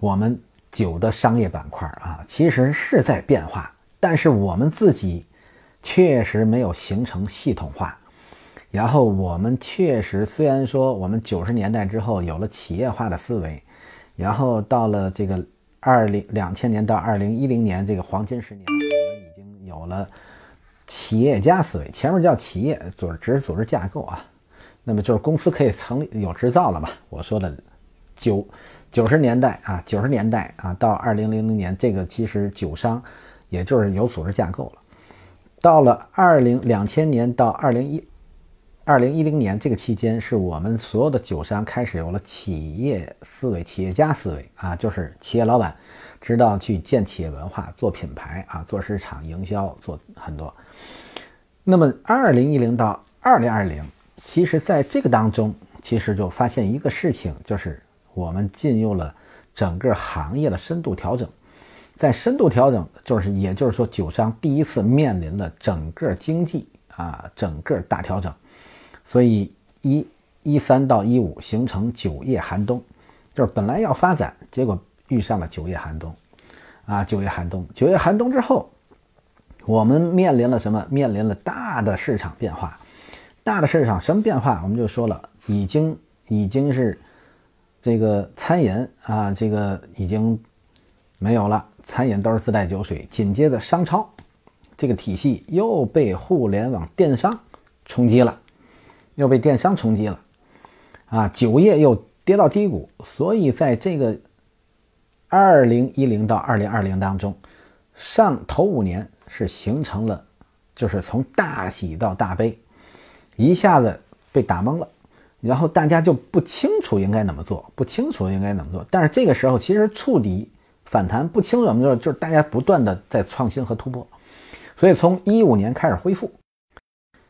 我们酒的商业板块啊，其实是在变化，但是我们自己确实没有形成系统化。然后我们确实虽然说我们九十年代之后有了企业化的思维，然后到了这个二零两千年到二零一零年这个黄金十年，我们已经有了企业家思维。前面叫企业组织组织架构啊，那么就是公司可以成立有执照了嘛？我说的九九十年代啊，九十年代啊到二零零零年，这个其实酒商也就是有组织架构了。到了二零两千年到二零一。二零一零年这个期间，是我们所有的酒商开始有了企业思维、企业家思维啊，就是企业老板知道去建企业文化、做品牌啊、做市场营销、做很多。那么二零一零到二零二零，其实在这个当中，其实就发现一个事情，就是我们进入了整个行业的深度调整。在深度调整，就是也就是说，酒商第一次面临了整个经济啊，整个大调整。所以一一三到一五形成酒业寒冬，就是本来要发展，结果遇上了酒业寒冬，啊，酒业寒冬，酒业寒冬之后，我们面临了什么？面临了大的市场变化，大的市场什么变化？我们就说了，已经已经是这个餐饮啊，这个已经没有了，餐饮都是自带酒水，紧接着商超这个体系又被互联网电商冲击了。又被电商冲击了，啊，酒业又跌到低谷，所以在这个二零一零到二零二零当中，上头五年是形成了，就是从大喜到大悲，一下子被打懵了，然后大家就不清楚应该怎么做，不清楚应该怎么做。但是这个时候其实触底反弹不清楚怎么做，就是大家不断的在创新和突破，所以从一五年开始恢复。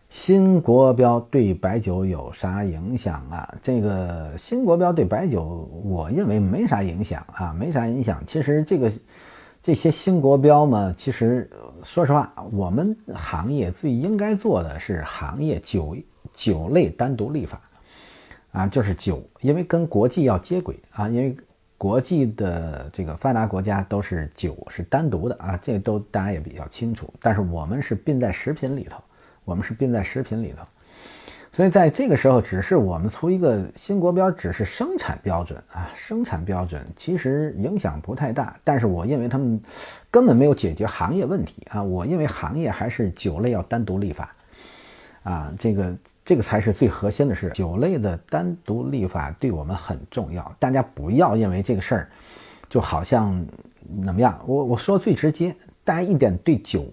新国标对白酒有啥影响啊？这个新国标对白酒，我认为没啥影响啊，没啥影响。其实这个这些新国标嘛，其实说实话，我们行业最应该做的是行业酒酒类单独立法啊，就是酒，因为跟国际要接轨啊，因为国际的这个发达国家都是酒是单独的啊，这都大家也比较清楚。但是我们是并在食品里头。我们是并在食品里头，所以在这个时候，只是我们出一个新国标，只是生产标准啊，生产标准其实影响不太大。但是我认为他们根本没有解决行业问题啊，我认为行业还是酒类要单独立法啊，这个这个才是最核心的事。酒类的单独立法对我们很重要，大家不要认为这个事儿就好像怎么样。我我说最直接，大家一点对酒。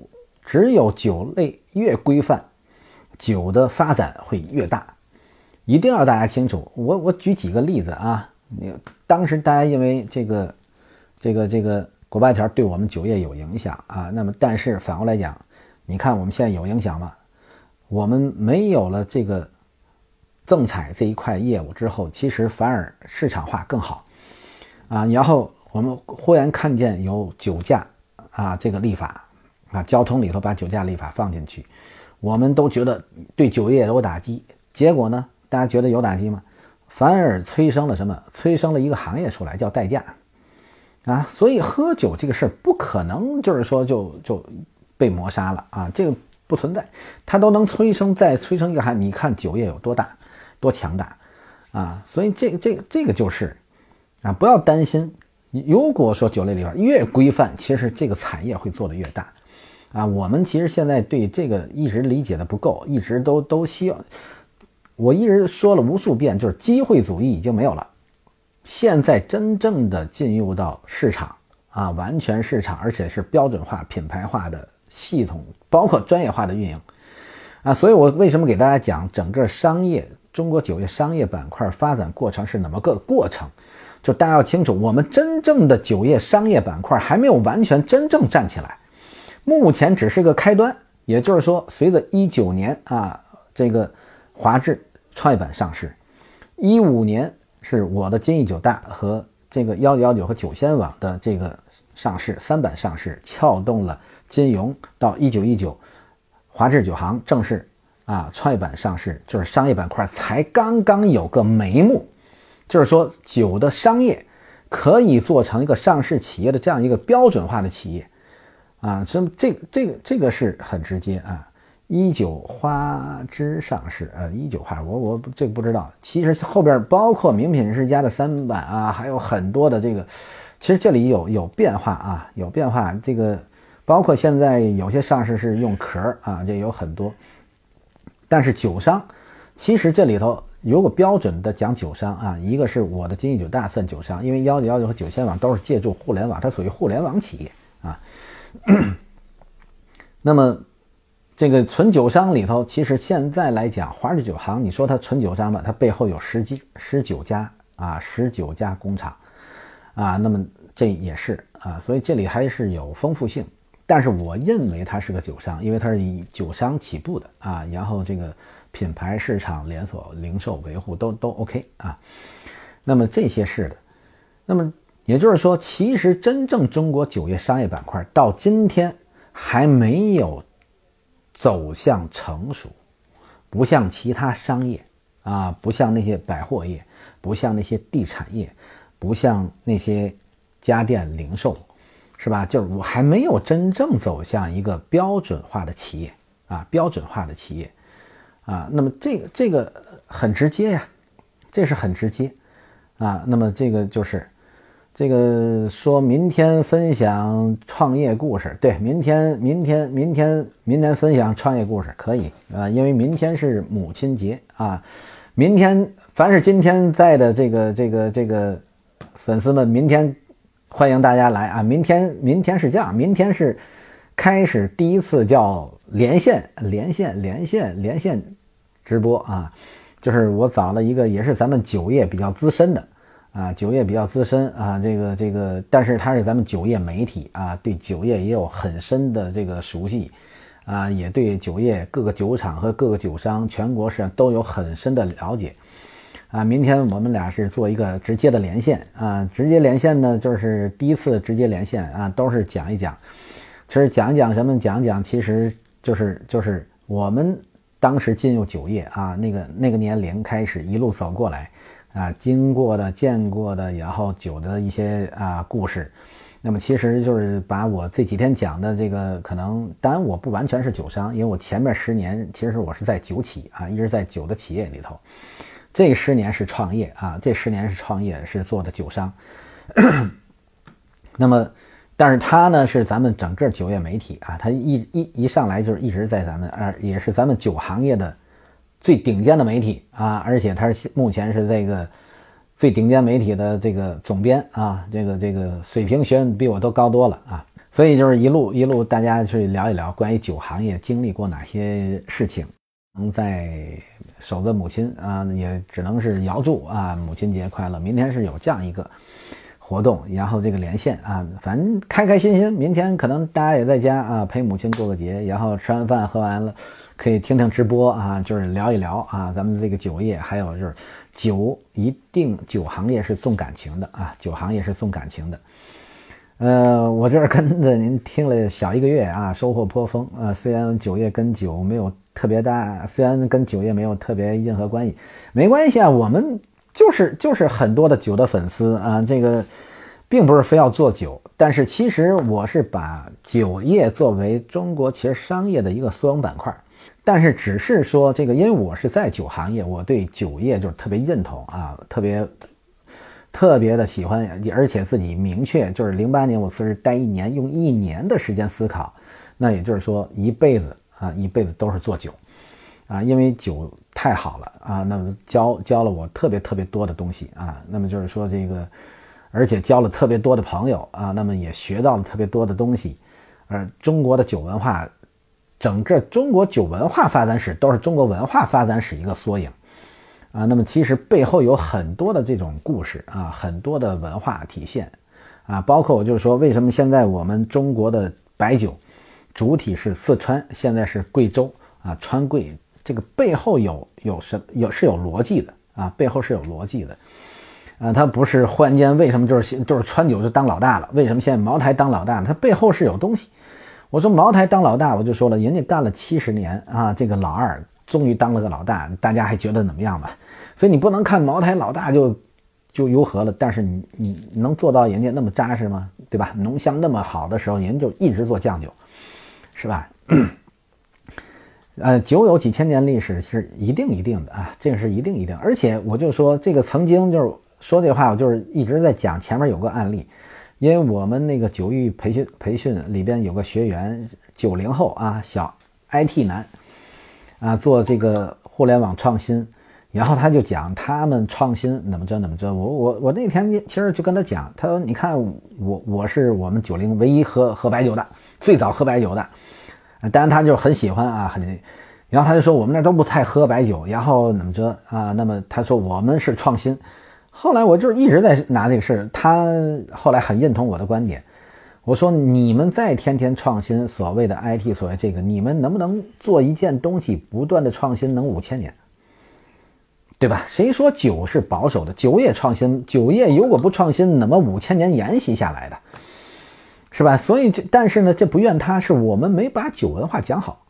只有酒类越规范，酒的发展会越大，一定要大家清楚。我我举几个例子啊，你当时大家因为这个这个这个国八条对我们酒业有影响啊，那么但是反过来讲，你看我们现在有影响吗？我们没有了这个赠彩这一块业务之后，其实反而市场化更好啊。然后我们忽然看见有酒驾啊这个立法。啊，交通里头把酒驾立法放进去，我们都觉得对酒业有打击。结果呢，大家觉得有打击吗？反而催生了什么？催生了一个行业出来，叫代驾。啊，所以喝酒这个事儿不可能就是说就就被抹杀了啊，这个不存在，它都能催生再催生一个行业。你看酒业有多大，多强大啊！所以这个这个这个就是啊，不要担心。如果说酒类里边越规范，其实这个产业会做得越大。啊，我们其实现在对这个一直理解的不够，一直都都希望，我一直说了无数遍，就是机会主义已经没有了。现在真正的进入到市场啊，完全市场，而且是标准化、品牌化的系统，包括专业化的运营啊。所以我为什么给大家讲整个商业中国酒业商业板块发展过程是哪么个过程？就大家要清楚，我们真正的酒业商业板块还没有完全真正站起来。目前只是个开端，也就是说，随着一九年啊，这个华智创业板上市，一五年是我的金逸九大和这个幺九幺九和酒仙网的这个上市三板上市，撬动了金融。到一九一九，华智酒行正式啊创业板上市，就是商业板块才刚刚有个眉目，就是说酒的商业可以做成一个上市企业的这样一个标准化的企业，啊，这这这个这个是很直接啊。一九花枝上市，呃，一九花，我我这个不知道。其实后边包括名品世家的三版啊，还有很多的这个，其实这里有有变化啊，有变化。这个包括现在有些上市是用壳啊，这有很多。但是酒商，其实这里头如果标准的讲酒商啊，一个是我的金逸酒大算酒商，因为幺九幺九和酒仙网都是借助互联网，它属于互联网企业啊。那么。这个纯酒商里头，其实现在来讲，华日酒行，你说它纯酒商吧，它背后有十几、十九家啊，十九家工厂啊，那么这也是啊，所以这里还是有丰富性。但是我认为它是个酒商，因为它是以酒商起步的啊，然后这个品牌、市场、连锁、零售维护都都 OK 啊。那么这些是的，那么也就是说，其实真正中国酒业商业板块到今天还没有。走向成熟，不像其他商业啊，不像那些百货业，不像那些地产业，不像那些家电零售，是吧？就是我还没有真正走向一个标准化的企业啊，标准化的企业啊。那么这个这个很直接呀，这是很直接啊。那么这个就是。这个说明天分享创业故事，对，明天明天明天明天分享创业故事可以啊，因为明天是母亲节啊，明天凡是今天在的这个这个这个粉丝们，明天欢迎大家来啊，明天明天是这样，明天是开始第一次叫连线连线连线连线直播啊，就是我找了一个也是咱们酒业比较资深的。啊，酒业比较资深啊，这个这个，但是他是咱们酒业媒体啊，对酒业也有很深的这个熟悉，啊，也对酒业各个酒厂和各个酒商全国上都有很深的了解，啊，明天我们俩是做一个直接的连线啊，直接连线呢就是第一次直接连线啊，都是讲一讲，其实讲一讲咱们讲讲，其实就是就是我们当时进入酒业啊，那个那个年龄开始一路走过来。啊，经过的、见过的，然后酒的一些啊故事，那么其实就是把我这几天讲的这个，可能当然我不完全是酒商，因为我前面十年其实我是在酒企啊，一直在酒的企业里头，这十年是创业啊，这十年是创业是做的酒商，那么，但是他呢是咱们整个酒业媒体啊，他一一一上来就是一直在咱们啊，也是咱们酒行业的。最顶尖的媒体啊，而且他是目前是这个最顶尖媒体的这个总编啊，这个这个水平学问比我都高多了啊，所以就是一路一路大家去聊一聊关于酒行业经历过哪些事情，能在守着母亲啊，也只能是遥祝啊，母亲节快乐。明天是有这样一个。活动，然后这个连线啊，反正开开心心。明天可能大家也在家啊，陪母亲过个节，然后吃完饭喝完了，可以听听直播啊，就是聊一聊啊，咱们这个酒业，还有就是酒，一定酒行业是重感情的啊，酒行业是重感情的。呃，我这儿跟着您听了小一个月啊，收获颇丰啊。虽然酒业跟酒没有特别大，虽然跟酒业没有特别任何关系，没关系啊，我们。就是就是很多的酒的粉丝啊，这个并不是非要做酒，但是其实我是把酒业作为中国其实商业的一个缩影板块，但是只是说这个，因为我是在酒行业，我对酒业就是特别认同啊，特别特别的喜欢，而且自己明确就是零八年我辞职待一年，用一年的时间思考，那也就是说一辈子啊，一辈子都是做酒啊，因为酒。太好了啊！那么教教了我特别特别多的东西啊。那么就是说这个，而且交了特别多的朋友啊。那么也学到了特别多的东西。而中国的酒文化，整个中国酒文化发展史都是中国文化发展史一个缩影啊。那么其实背后有很多的这种故事啊，很多的文化体现啊。包括我就是说，为什么现在我们中国的白酒主体是四川，现在是贵州啊，川贵。这个背后有有什有是有逻辑的啊，背后是有逻辑的，啊，它不是忽然间为什么就是就是川酒就当老大了？为什么现在茅台当老大？它背后是有东西。我说茅台当老大，我就说了，人家干了七十年啊，这个老二终于当了个老大，大家还觉得怎么样吧？所以你不能看茅台老大就就优和了，但是你你能做到人家那么扎实吗？对吧？浓香那么好的时候，您就一直做酱酒，是吧？呃，酒有几千年历史是一定一定的啊，这个是一定一定。而且我就说这个曾经就是说这话，我就是一直在讲前面有个案例，因为我们那个酒育培训培训里边有个学员九零后啊，小 IT 男啊，做这个互联网创新，然后他就讲他们创新怎么着怎么着。我我我那天其实就跟他讲，他说你看我我是我们九零唯一喝喝白酒的，最早喝白酒的。当然他就很喜欢啊，很，然后他就说我们那都不太喝白酒，然后怎么着啊？那么他说我们是创新。后来我就一直在拿这个事，他后来很认同我的观点。我说你们再天天创新，所谓的 IT，所谓这个，你们能不能做一件东西不断的创新，能五千年？对吧？谁说酒是保守的？酒业创新，酒业如果不创新，怎么五千年沿袭下来的？是吧？所以这，但是呢，这不怨他，是我们没把酒文化讲好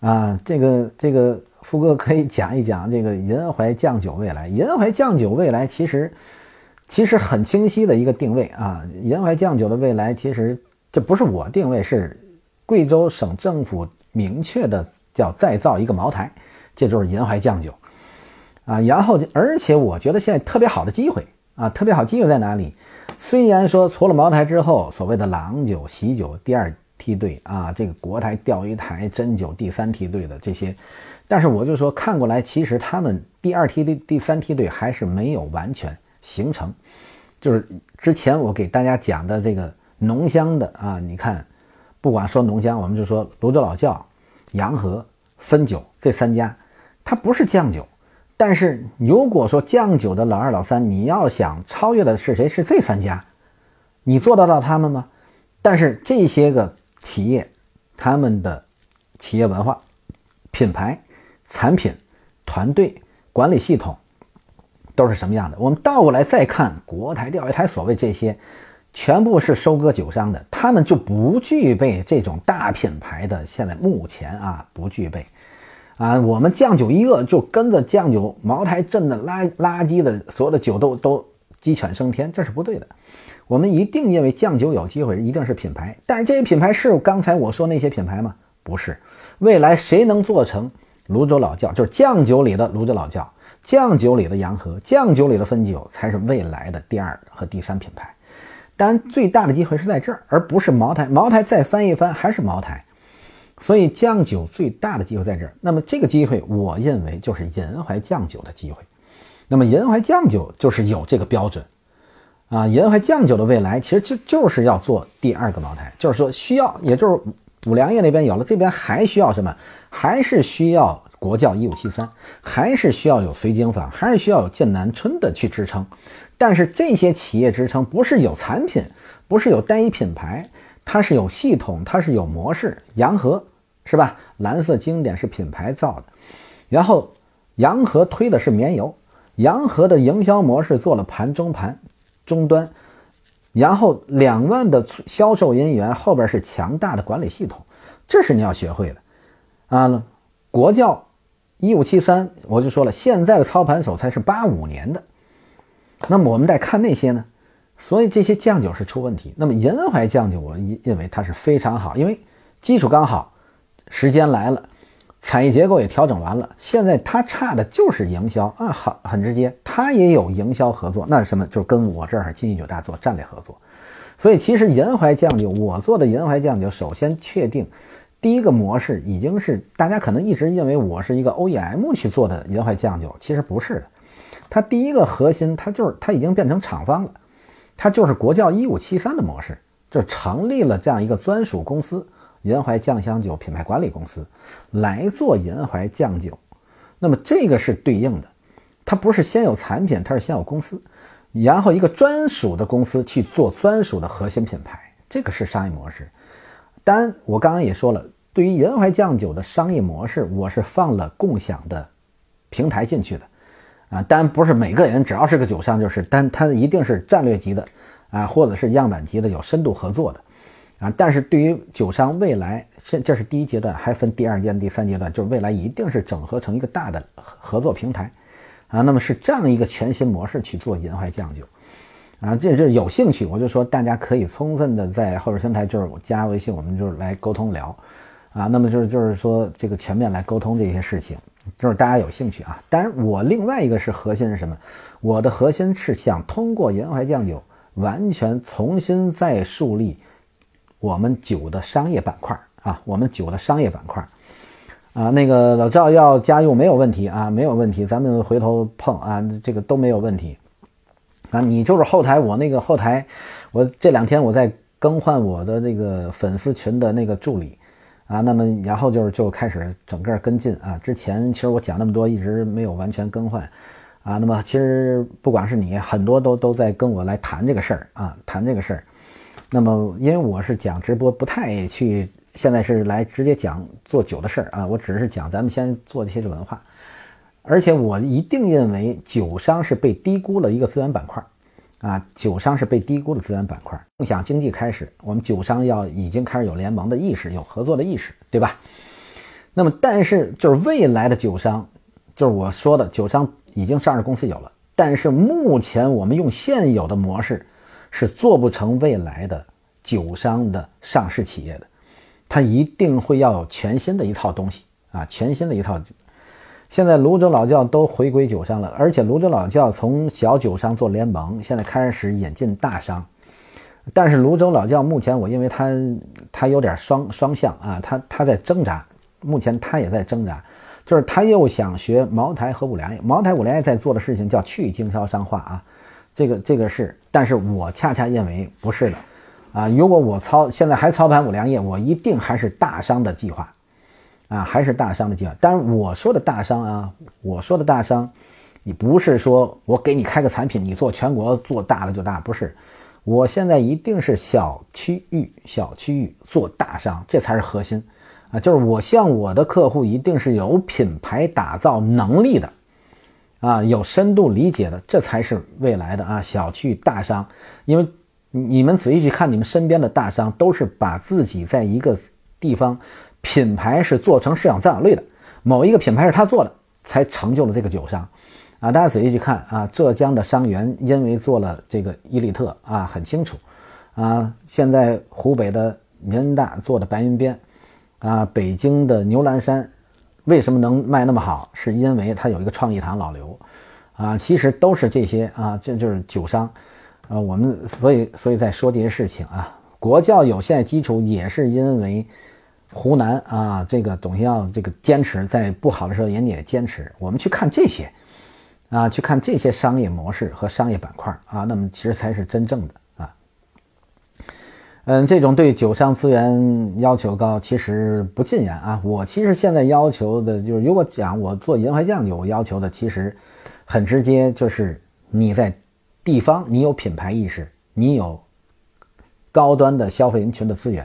啊。这个这个，富哥可以讲一讲这个银怀酱酒未来。银怀酱酒未来其实其实很清晰的一个定位啊。银怀酱酒的未来，其实这不是我定位，是贵州省政府明确的叫再造一个茅台，这就是银怀酱酒啊。然后，而且我觉得现在特别好的机会啊，特别好机会在哪里？虽然说除了茅台之后，所谓的郎酒、喜酒第二梯队啊，这个国台、钓鱼台、真酒第三梯队的这些，但是我就说看过来，其实他们第二梯队、第三梯队还是没有完全形成。就是之前我给大家讲的这个浓香的啊，你看，不管说浓香，我们就说泸州老窖、洋河、汾酒这三家，它不是酱酒。但是如果说酱酒的老二老三，你要想超越的是谁？是这三家，你做得到他们吗？但是这些个企业，他们的企业文化、品牌、产品、团队、管理系统都是什么样的？我们倒过来再看国台、钓鱼台，所谓这些，全部是收割酒商的，他们就不具备这种大品牌的。现在目前啊，不具备。啊，我们酱酒一个就跟着酱酒茅台镇的垃垃圾的所有的酒都都鸡犬升天，这是不对的。我们一定认为酱酒有机会，一定是品牌。但是这些品牌是刚才我说那些品牌吗？不是。未来谁能做成泸州老窖，就是酱酒里的泸州老窖，酱酒里的洋河，酱酒里的汾酒，才是未来的第二和第三品牌。当然，最大的机会是在这儿，而不是茅台。茅台再翻一翻，还是茅台。所以酱酒最大的机会在这儿，那么这个机会，我认为就是银怀酱酒的机会。那么银怀酱酒就是有这个标准啊，银怀酱酒的未来其实就就是要做第二个茅台，就是说需要，也就是五粮液那边有了，这边还需要什么？还是需要国窖一五七三，还是需要有绥靖坊，还是需要有剑南春的去支撑。但是这些企业支撑不是有产品，不是有单一品牌，它是有系统，它是有模式。洋河。是吧？蓝色经典是品牌造的，然后洋河推的是绵油，洋河的营销模式做了盘中盘、终端，然后两万的销售人员后边是强大的管理系统，这是你要学会的啊！国窖一五七三，我就说了，现在的操盘手才是八五年的，那么我们再看那些呢？所以这些酱酒是出问题。那么银怀酱酒，我认为它是非常好，因为基础刚好。时间来了，产业结构也调整完了，现在它差的就是营销啊，很很直接，它也有营销合作，那是什么？就是跟我这儿金益酒大做战略合作。所以其实银怀酱酒，我做的银怀酱酒，首先确定第一个模式已经是大家可能一直认为我是一个 OEM 去做的银怀酱酒，其实不是的。它第一个核心，它就是它已经变成厂方了，它就是国窖一五七三的模式，就成立了这样一个专属公司。银怀酱香酒品牌管理公司来做银怀酱酒，那么这个是对应的，它不是先有产品，它是先有公司，然后一个专属的公司去做专属的核心品牌，这个是商业模式。当然，我刚刚也说了，对于银怀酱酒的商业模式，我是放了共享的平台进去的。啊，当然不是每个人只要是个酒商就是，但它一定是战略级的啊，或者是样板级的有深度合作的。啊，但是对于酒商未来，这这是第一阶段，还分第二阶段、第三阶段，就是未来一定是整合成一个大的合作平台，啊，那么是这样一个全新模式去做银怀酱酒，啊，这这有兴趣，我就说大家可以充分的在后边平台就是我加微信，我们就是来沟通聊，啊，那么就是就是说这个全面来沟通这些事情，就是大家有兴趣啊。当然，我另外一个是核心是什么？我的核心是想通过银怀酱酒完全重新再树立我们酒的商业板块啊，我们酒的商业板块。啊，那个老赵要加入没有问题啊，没有问题，咱们回头碰啊，这个都没有问题啊。你就是后台，我那个后台，我这两天我在更换我的那个粉丝群的那个助理啊，那么然后就是就开始整个跟进啊。之前其实我讲那么多，一直没有完全更换啊。那么其实不管是你，很多都都在跟我来谈这个事儿啊，谈这个事儿。那么因为我是讲直播，不太去。现在是来直接讲做酒的事儿啊，我只是讲咱们先做这些文化，而且我一定认为酒商是被低估了一个资源板块啊，酒商是被低估的资源板块。共享经济开始，我们酒商要已经开始有联盟的意识，有合作的意识，对吧？那么，但是就是未来的酒商，就是我说的酒商已经上市公司有了，但是目前我们用现有的模式是做不成未来的酒商的上市企业的。它一定会要有全新的一套东西啊，全新的一套。现在泸州老窖都回归酒商了，而且泸州老窖从小酒商做联盟，现在开始引进大商。但是泸州老窖目前我因为它它有点双双向啊，它它在挣扎，目前它也在挣扎，就是它又想学茅台和五粮液，茅台五粮液在做的事情叫去经销商化啊，这个这个是，但是我恰恰认为不是的。啊，如果我操现在还操盘五粮液，我一定还是大商的计划，啊，还是大商的计划。当然我说的大商啊，我说的大商，你不是说我给你开个产品，你做全国做大了就大，不是。我现在一定是小区域、小区域做大商，这才是核心啊。就是我希望我的客户一定是有品牌打造能力的，啊，有深度理解的，这才是未来的啊。小区域大商，因为。你们仔细去看，你们身边的大商都是把自己在一个地方品牌是做成市场占有率的，某一个品牌是他做的，才成就了这个酒商。啊，大家仔细去看啊，浙江的商源因为做了这个伊利特啊，很清楚。啊，现在湖北的人大做的白云边，啊，北京的牛栏山为什么能卖那么好？是因为它有一个创意堂老刘。啊，其实都是这些啊，这就是酒商。啊，我们所以所以在说这些事情啊，国教有现在基础也是因为湖南啊，这个董孝这个坚持，在不好的时候人家也坚持。我们去看这些啊，去看这些商业模式和商业板块啊，那么其实才是真正的啊。嗯，这种对酒商资源要求高，其实不尽然啊。我其实现在要求的就是，如果讲我做银怀酱酒，要求的其实很直接，就是你在。地方，你有品牌意识，你有高端的消费人群的资源，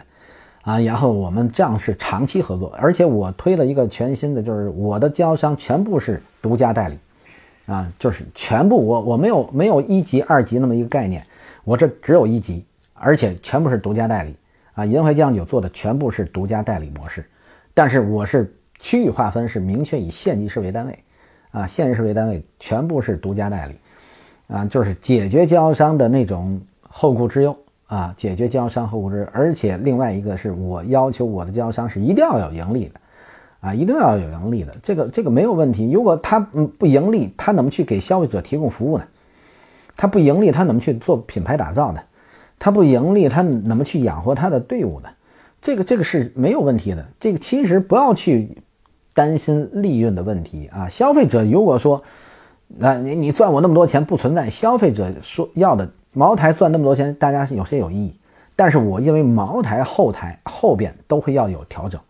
啊，然后我们这样是长期合作，而且我推了一个全新的，就是我的经销商全部是独家代理，啊，就是全部我我没有没有一级二级那么一个概念，我这只有一级，而且全部是独家代理，啊，银怀酱酒做的全部是独家代理模式，但是我是区域划分是明确以县级市为单位，啊，县级市为单位全部是独家代理。啊，就是解决经销商的那种后顾之忧啊，解决经销商后顾之忧。而且另外一个是我要求我的经销商是一定要有盈利的，啊，一定要有盈利的。这个这个没有问题。如果他嗯不盈利，他怎么去给消费者提供服务呢？他不盈利，他怎么去做品牌打造呢？他不盈利，他怎么去养活他的队伍呢？这个这个是没有问题的。这个其实不要去担心利润的问题啊。消费者如果说。那你你赚我那么多钱不存在，消费者说要的茅台赚那么多钱，大家有些有异议。但是我认为茅台后台后边都会要有调整。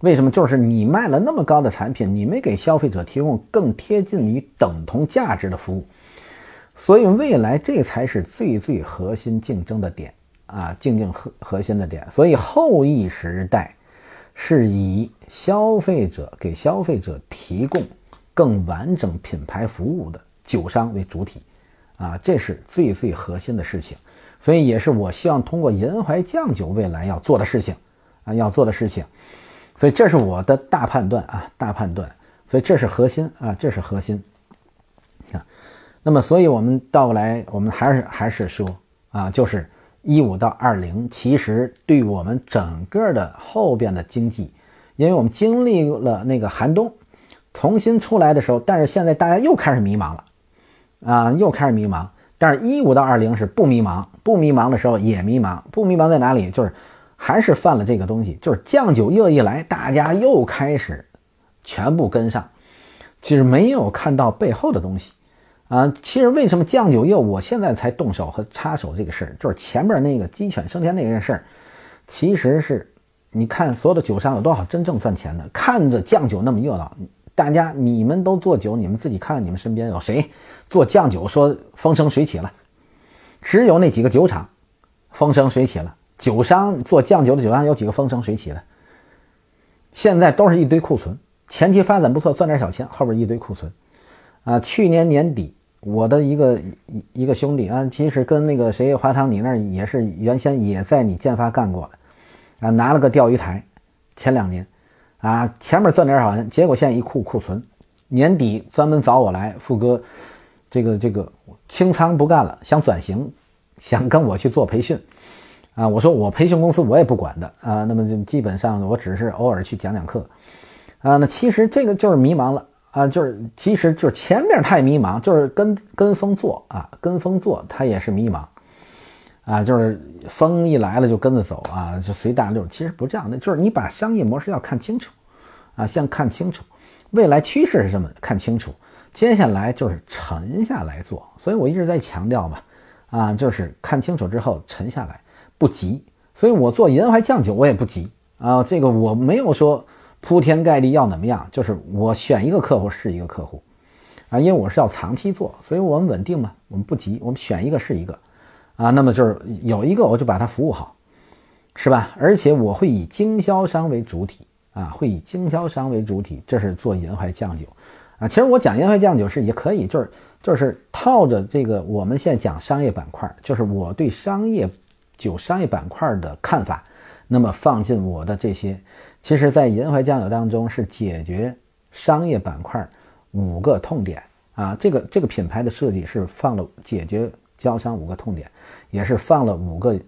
为什么？就是你卖了那么高的产品，你没给消费者提供更贴近于等同价值的服务，所以未来这才是最最核心竞争的点啊，竞争核核心的点。所以后疫时代是以消费者给消费者提供。更完整品牌服务的酒商为主体，啊，这是最最核心的事情，所以也是我希望通过银怀酱酒未来要做的事情，啊，要做的事情，所以这是我的大判断啊，大判断，所以这是核心啊，这是核心。啊。那么，所以我们倒过来，我们还是还是说啊，就是一五到二零，其实对我们整个的后边的经济，因为我们经历了那个寒冬，重新出来的时候，但是现在大家又开始迷茫了啊，又开始迷茫。但是，一五到二零是不迷茫，不迷茫的时候也迷茫，不迷茫在哪里？就是还是犯了这个东西，就是酱酒又一来，大家又开始全部跟上，就是没有看到背后的东西。啊，其实为什么酱酒业我现在才动手和插手这个事儿，就是前面那个鸡犬升天那件事儿，其实是你看所有的酒商有多少真正赚钱的，看着酱酒那么热闹，大家你们都做酒，你们自己看看你们身边有谁做酱酒说风生水起了，只有那几个酒厂风生水起了，酒商做酱酒的酒商有几个风生水起的？现在都是一堆库存，前期发展不错，赚点小钱，后边一堆库存，啊，去年年底。我的一个一个兄弟啊，其实跟那个谁华堂，你那儿也是原先也在你建发干过的。啊，拿了个钓鱼台，前两年。啊，前面赚点少钱，结果现在一库库存，年底专门找我来，富哥，这个这个清仓不干了，想转型，想跟我去做培训啊，我说我培训公司我也不管的啊，那么就基本上我只是偶尔去讲讲课啊，那其实这个就是迷茫了。啊，就是其实就是前面太迷茫，就是跟跟风做啊，跟风做他也是迷茫，啊，就是风一来了就跟着走啊，就随大流。其实不这样的，就是你把商业模式要看清楚啊，先看清楚未来趋势是什么，看清楚，接下来就是沉下来做。所以我一直在强调嘛，啊，就是看清楚之后沉下来，不急。所以我做银怀酱酒我也不急啊，这个我没有说。铺天盖地要怎么样？就是我选一个客户是一个客户，啊，因为我是要长期做，所以我们稳定嘛，我们不急，我们选一个是一个，啊，那么就是有一个我就把它服务好，是吧？而且我会以经销商为主体，啊，会以经销商为主体，这是做银怀酱酒，啊，其实我讲银怀酱酒是也可以，就是就是套着这个我们现在讲商业板块，就是我对商业酒商业板块的看法，那么放进我的这些。其实，在银怀酱酒当中是解决商业板块五个痛点啊，这个这个品牌的设计是放了解决交商五个痛点，也是放了五个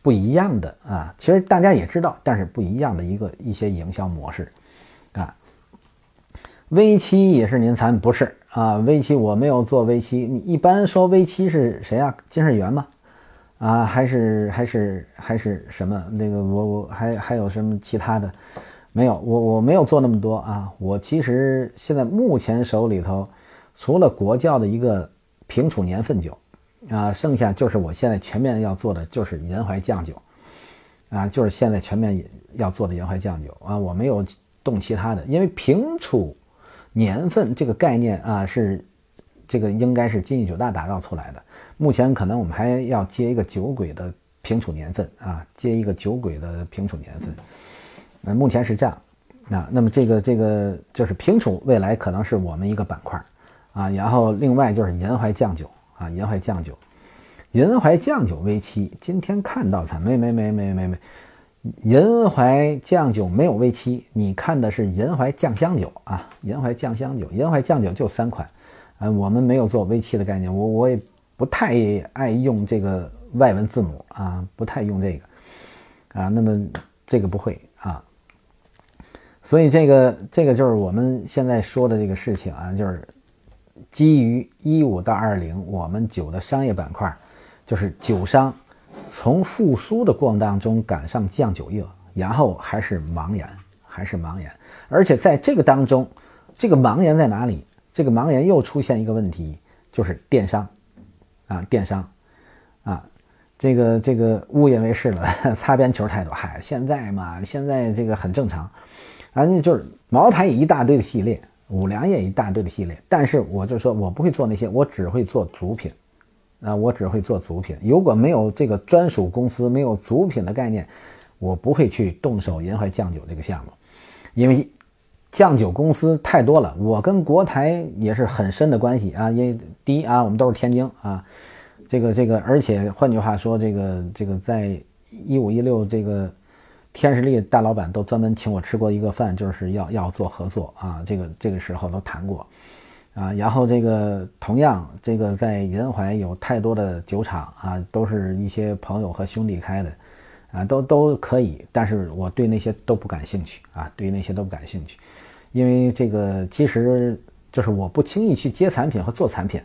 不一样的啊。其实大家也知道，但是不一样的一个一些营销模式。V 七也是您参不是啊？？V 七我没有做 V 七，你一般说 V 七是谁啊？金世元吗？啊，还是还是还是什么？那个我我还还有什么其他的？没有，我我没有做那么多啊。我其实现在目前手里头，除了国窖的一个平储年份酒啊，剩下就是我现在全面要做的就是银怀酱酒啊，就是现在全面要做的银怀酱酒啊。我没有动其他的，因为平储年份这个概念啊，是这个应该是金益酒大打造出来的。目前可能我们还要接一个酒鬼的平储年份啊，接一个酒鬼的平储年份。呃，目前是这样。那那么这个这个就是平储，未来可能是我们一个板块啊。然后另外就是银怀酱酒啊，银怀酱酒，银怀酱酒微期。今天看到它没没没没没没，银怀酱酒没有微期，你看的是银怀酱香酒啊，银怀酱香酒，银怀酱酒就三款，啊，我们没有做微期的概念，我我也。不太爱用这个外文字母啊，不太用这个啊，那么这个不会啊，所以这个这个就是我们现在说的这个事情啊，就是基于一五到二零，我们酒的商业板块，就是酒商从复苏的过程当中赶上酱酒业，然后还是茫然，还是茫然，而且在这个当中，这个茫然在哪里？这个茫然又出现一个问题，就是电商。啊，电商，啊，这个这个误以为是了，擦边球太多。嗨，现在嘛，现在这个很正常，啊，那就是茅台一大堆的系列，五粮液一大堆的系列。但是我就说我不会做那些，我只会做主品，啊，我只会做主品。如果没有这个专属公司，没有主品的概念，我不会去动手银怀酱酒这个项目，因为酱酒公司太多了。我跟国台也是很深的关系啊，因为。第一啊，我们都是天津啊，这个这个，而且换句话说，这个这个在一五一六这个天士力大老板都专门请我吃过一个饭，就是要要做合作啊，这个这个时候都谈过啊，然后这个同样，这个在沿淮有太多的酒厂啊，都是一些朋友和兄弟开的，啊，都都可以，但是我对那些都不感兴趣啊，对那些都不感兴趣，因为这个其实就是我不轻易去接产品和做产品，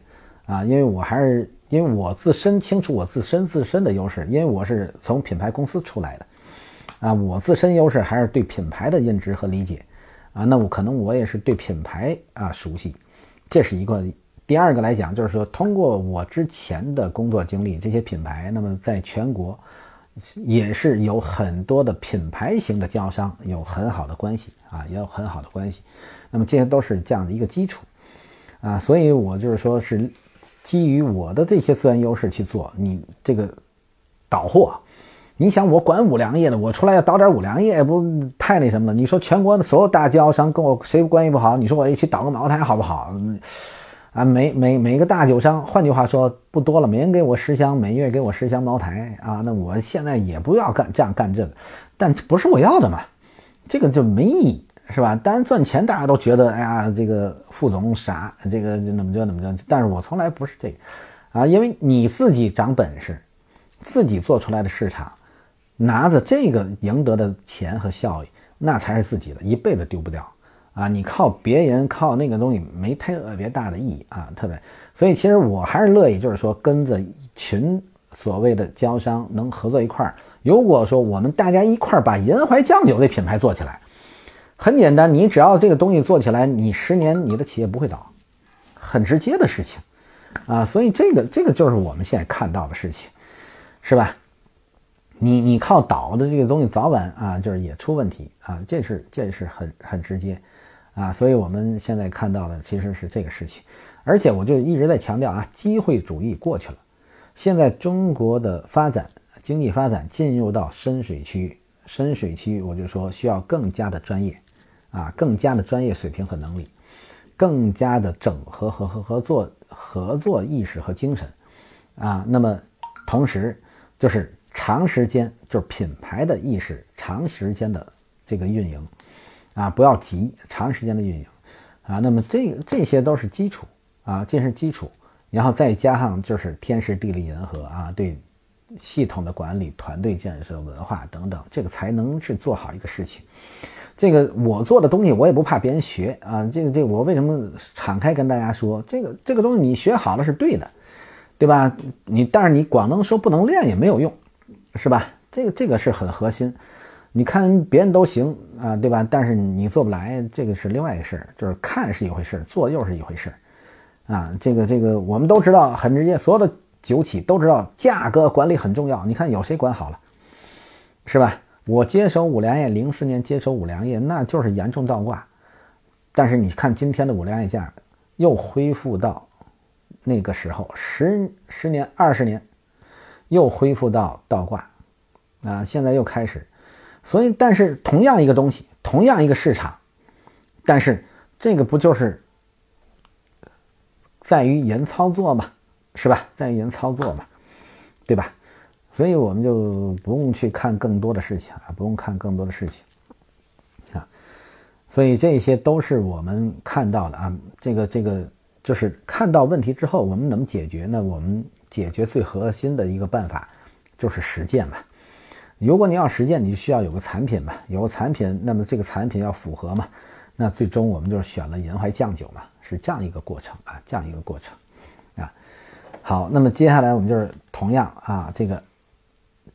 啊，因为我还是因为我自身清楚我自身自身的优势，因为我是从品牌公司出来的，啊，我自身优势还是对品牌的认知和理解，啊，那我可能我也是对品牌啊熟悉。这是一个，第二个来讲，就是说通过我之前的工作经历，这些品牌，那么在全国也是有很多的品牌型的经销商有很好的关系啊，也有很好的关系。那么这些都是这样的一个基础啊，所以我就是说是基于我的这些资源优势去做你这个导货。你想我管五粮液的，我出来要倒点五粮液，不太那什么了？你说全国的所有大经销商跟我谁关系不好？你说我一起倒个茅台好不好？啊，每每每个大酒商，换句话说不多了，每人给我十箱，每月给我十箱茅台啊，那我现在也不要干这样干这个，但不是我要的嘛，这个就没意义，是吧？当然赚钱大家都觉得，哎呀，这个副总傻，这个怎么着怎么着，但是我从来不是这个，啊，因为你自己长本事，自己做出来的市场。拿着这个赢得的钱和效益，那才是自己的，一辈子丢不掉啊！你靠别人靠那个东西没特别大的意义啊，特别。所以其实我还是乐意，就是说跟着一群所谓的经销商能合作一块儿。如果说我们大家一块儿把银怀酱酒这品牌做起来，很简单，你只要这个东西做起来，你十年你的企业不会倒，很直接的事情啊！所以这个这个就是我们现在看到的事情，是吧？你你靠倒的这个东西，早晚啊就是也出问题啊，这是这是很很直接，啊，所以我们现在看到的其实是这个事情，而且我就一直在强调啊，机会主义过去了，现在中国的发展经济发展进入到深水区，深水区我就说需要更加的专业，啊，更加的专业水平和能力，更加的整合和和合作合作意识和精神，啊，那么同时就是。长时间就是品牌的意识，长时间的这个运营，啊，不要急，长时间的运营，啊，那么这这些都是基础啊，这是基础，然后再加上就是天时地利人和啊，对系统的管理、团队建设、文化等等，这个才能去做好一个事情。这个我做的东西，我也不怕别人学啊，这个这个我为什么敞开跟大家说，这个这个东西你学好了是对的，对吧？你但是你光能说不能练也没有用。是吧？这个这个是很核心。你看别人都行啊，对吧？但是你做不来，这个是另外一个事儿。就是看是一回事，做又是一回事啊。这个这个我们都知道，很直接，所有的酒企都知道价格管理很重要。你看有谁管好了，是吧？我接手五粮液，零四年接手五粮液，那就是严重倒挂。但是你看今天的五粮液价又恢复到那个时候，十十年、二十年。又恢复到倒挂，啊，现在又开始，所以，但是同样一个东西，同样一个市场，但是这个不就是在于人操作嘛，是吧？在于人操作嘛，对吧？所以我们就不用去看更多的事情啊，不用看更多的事情啊，所以这些都是我们看到的啊，这个这个就是看到问题之后，我们怎么解决呢？我们。解决最核心的一个办法就是实践嘛。如果你要实践，你就需要有个产品嘛，有个产品，那么这个产品要符合嘛。那最终我们就是选了银怀酱酒嘛，是这样一个过程啊，这样一个过程啊。好，那么接下来我们就是同样啊，这个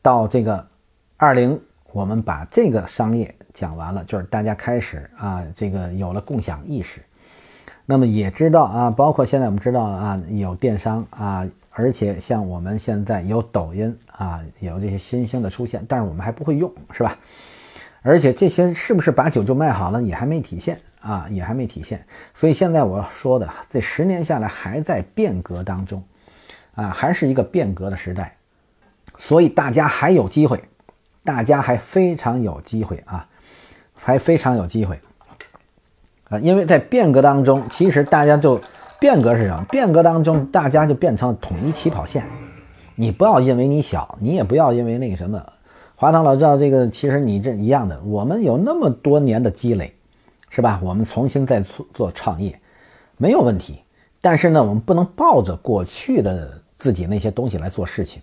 到这个二零，我们把这个商业讲完了，就是大家开始啊，这个有了共享意识，那么也知道啊，包括现在我们知道啊，有电商啊。而且像我们现在有抖音啊，有这些新兴的出现，但是我们还不会用，是吧？而且这些是不是把酒就卖好了，也还没体现啊，也还没体现。所以现在我要说的，这十年下来还在变革当中，啊，还是一个变革的时代，所以大家还有机会，大家还非常有机会啊，还非常有机会啊，因为在变革当中，其实大家就。变革是什么？变革当中，大家就变成了统一起跑线。你不要因为你小，你也不要因为那个什么。华堂老知道这个，其实你这一样的。我们有那么多年的积累，是吧？我们重新再做做创业，没有问题但是呢，我们不能抱着过去的自己那些东西来做事情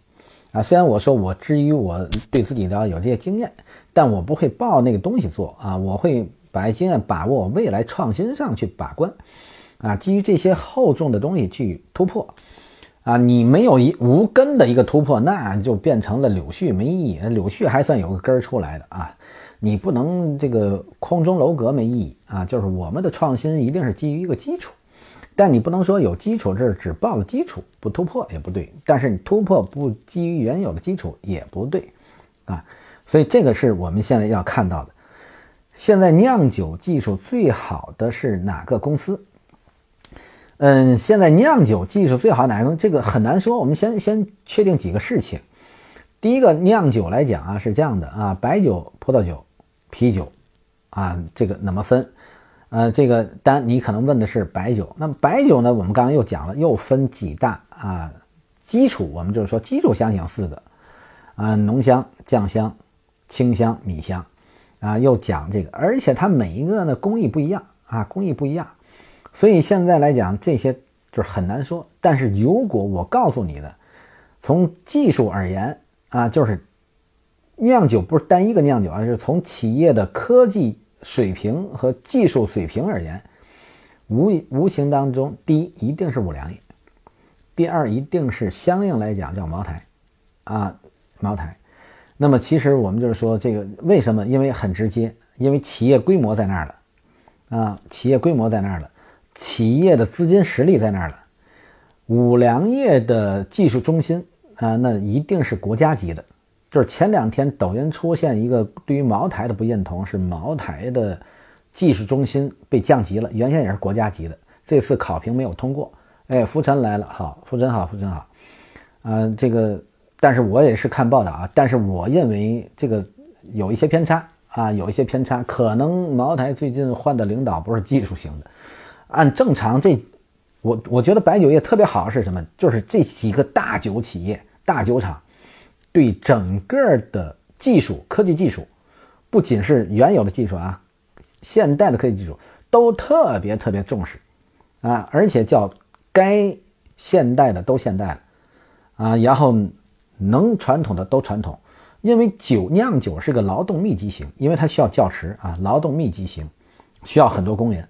啊。虽然我说我至于我对自己的有这些经验，但我不会抱那个东西做啊，我会把经验把握未来创新上去把关啊，基于这些厚重的东西去突破啊。你没有一无根的一个突破，那就变成了柳絮，没意义。柳絮还算有个根儿出来的啊。你不能这个空中楼阁没意义啊！就是我们的创新一定是基于一个基础，但你不能说有基础，这是只报了基础不突破也不对。但是你突破不基于原有的基础也不对啊！所以这个是我们现在要看到的。现在酿酒技术最好的是哪个公司？嗯，现在酿酒技术最好哪种？这个很难说。我们先先确定几个事情。第一个酿酒来讲啊，是这样的啊，白酒、葡萄酒。啤酒，啊，这个怎么分？呃，这个单你可能问的是白酒。那么白酒呢？我们刚刚又讲了，又分几大啊？基础，我们就是说基础香型四个，啊，浓香、酱香、清香、米香，啊，又讲这个，而且它每一个呢工艺不一样啊，工艺不一样，所以现在来讲这些就是很难说。但是如果我告诉你的，从技术而言啊，就是。酿酒不是单一个酿酒，而是从企业的科技水平和技术水平而言，无无形当中，第一一定是五粮液，第二一定是相应来讲叫茅台，啊，茅台。那么其实我们就是说这个为什么？因为很直接，因为企业规模在那儿了，啊，企业规模在那儿了，企业的资金实力在那儿了，五粮液的技术中心啊，那一定是国家级的。就是前两天抖音出现一个对于茅台的不认同，是茅台的技术中心被降级了，原先也是国家级的，这次考评没有通过。哎，浮尘来了，好，浮尘好，浮尘好。啊，这个，但是我也是看报道啊，但是我认为这个有一些偏差啊，有一些偏差，可能茅台最近换的领导不是技术型的。按正常，这我我觉得白酒业特别好是什么？就是这几个大酒企业、大酒厂。对整个的技术、科技技术，不仅是原有的技术啊，现代的科技技术都特别特别重视啊，而且叫该现代的都现代了啊，然后能传统的都传统，因为酒酿酒是个劳动密集型，因为它需要窖池啊，劳动密集型，需要很多工人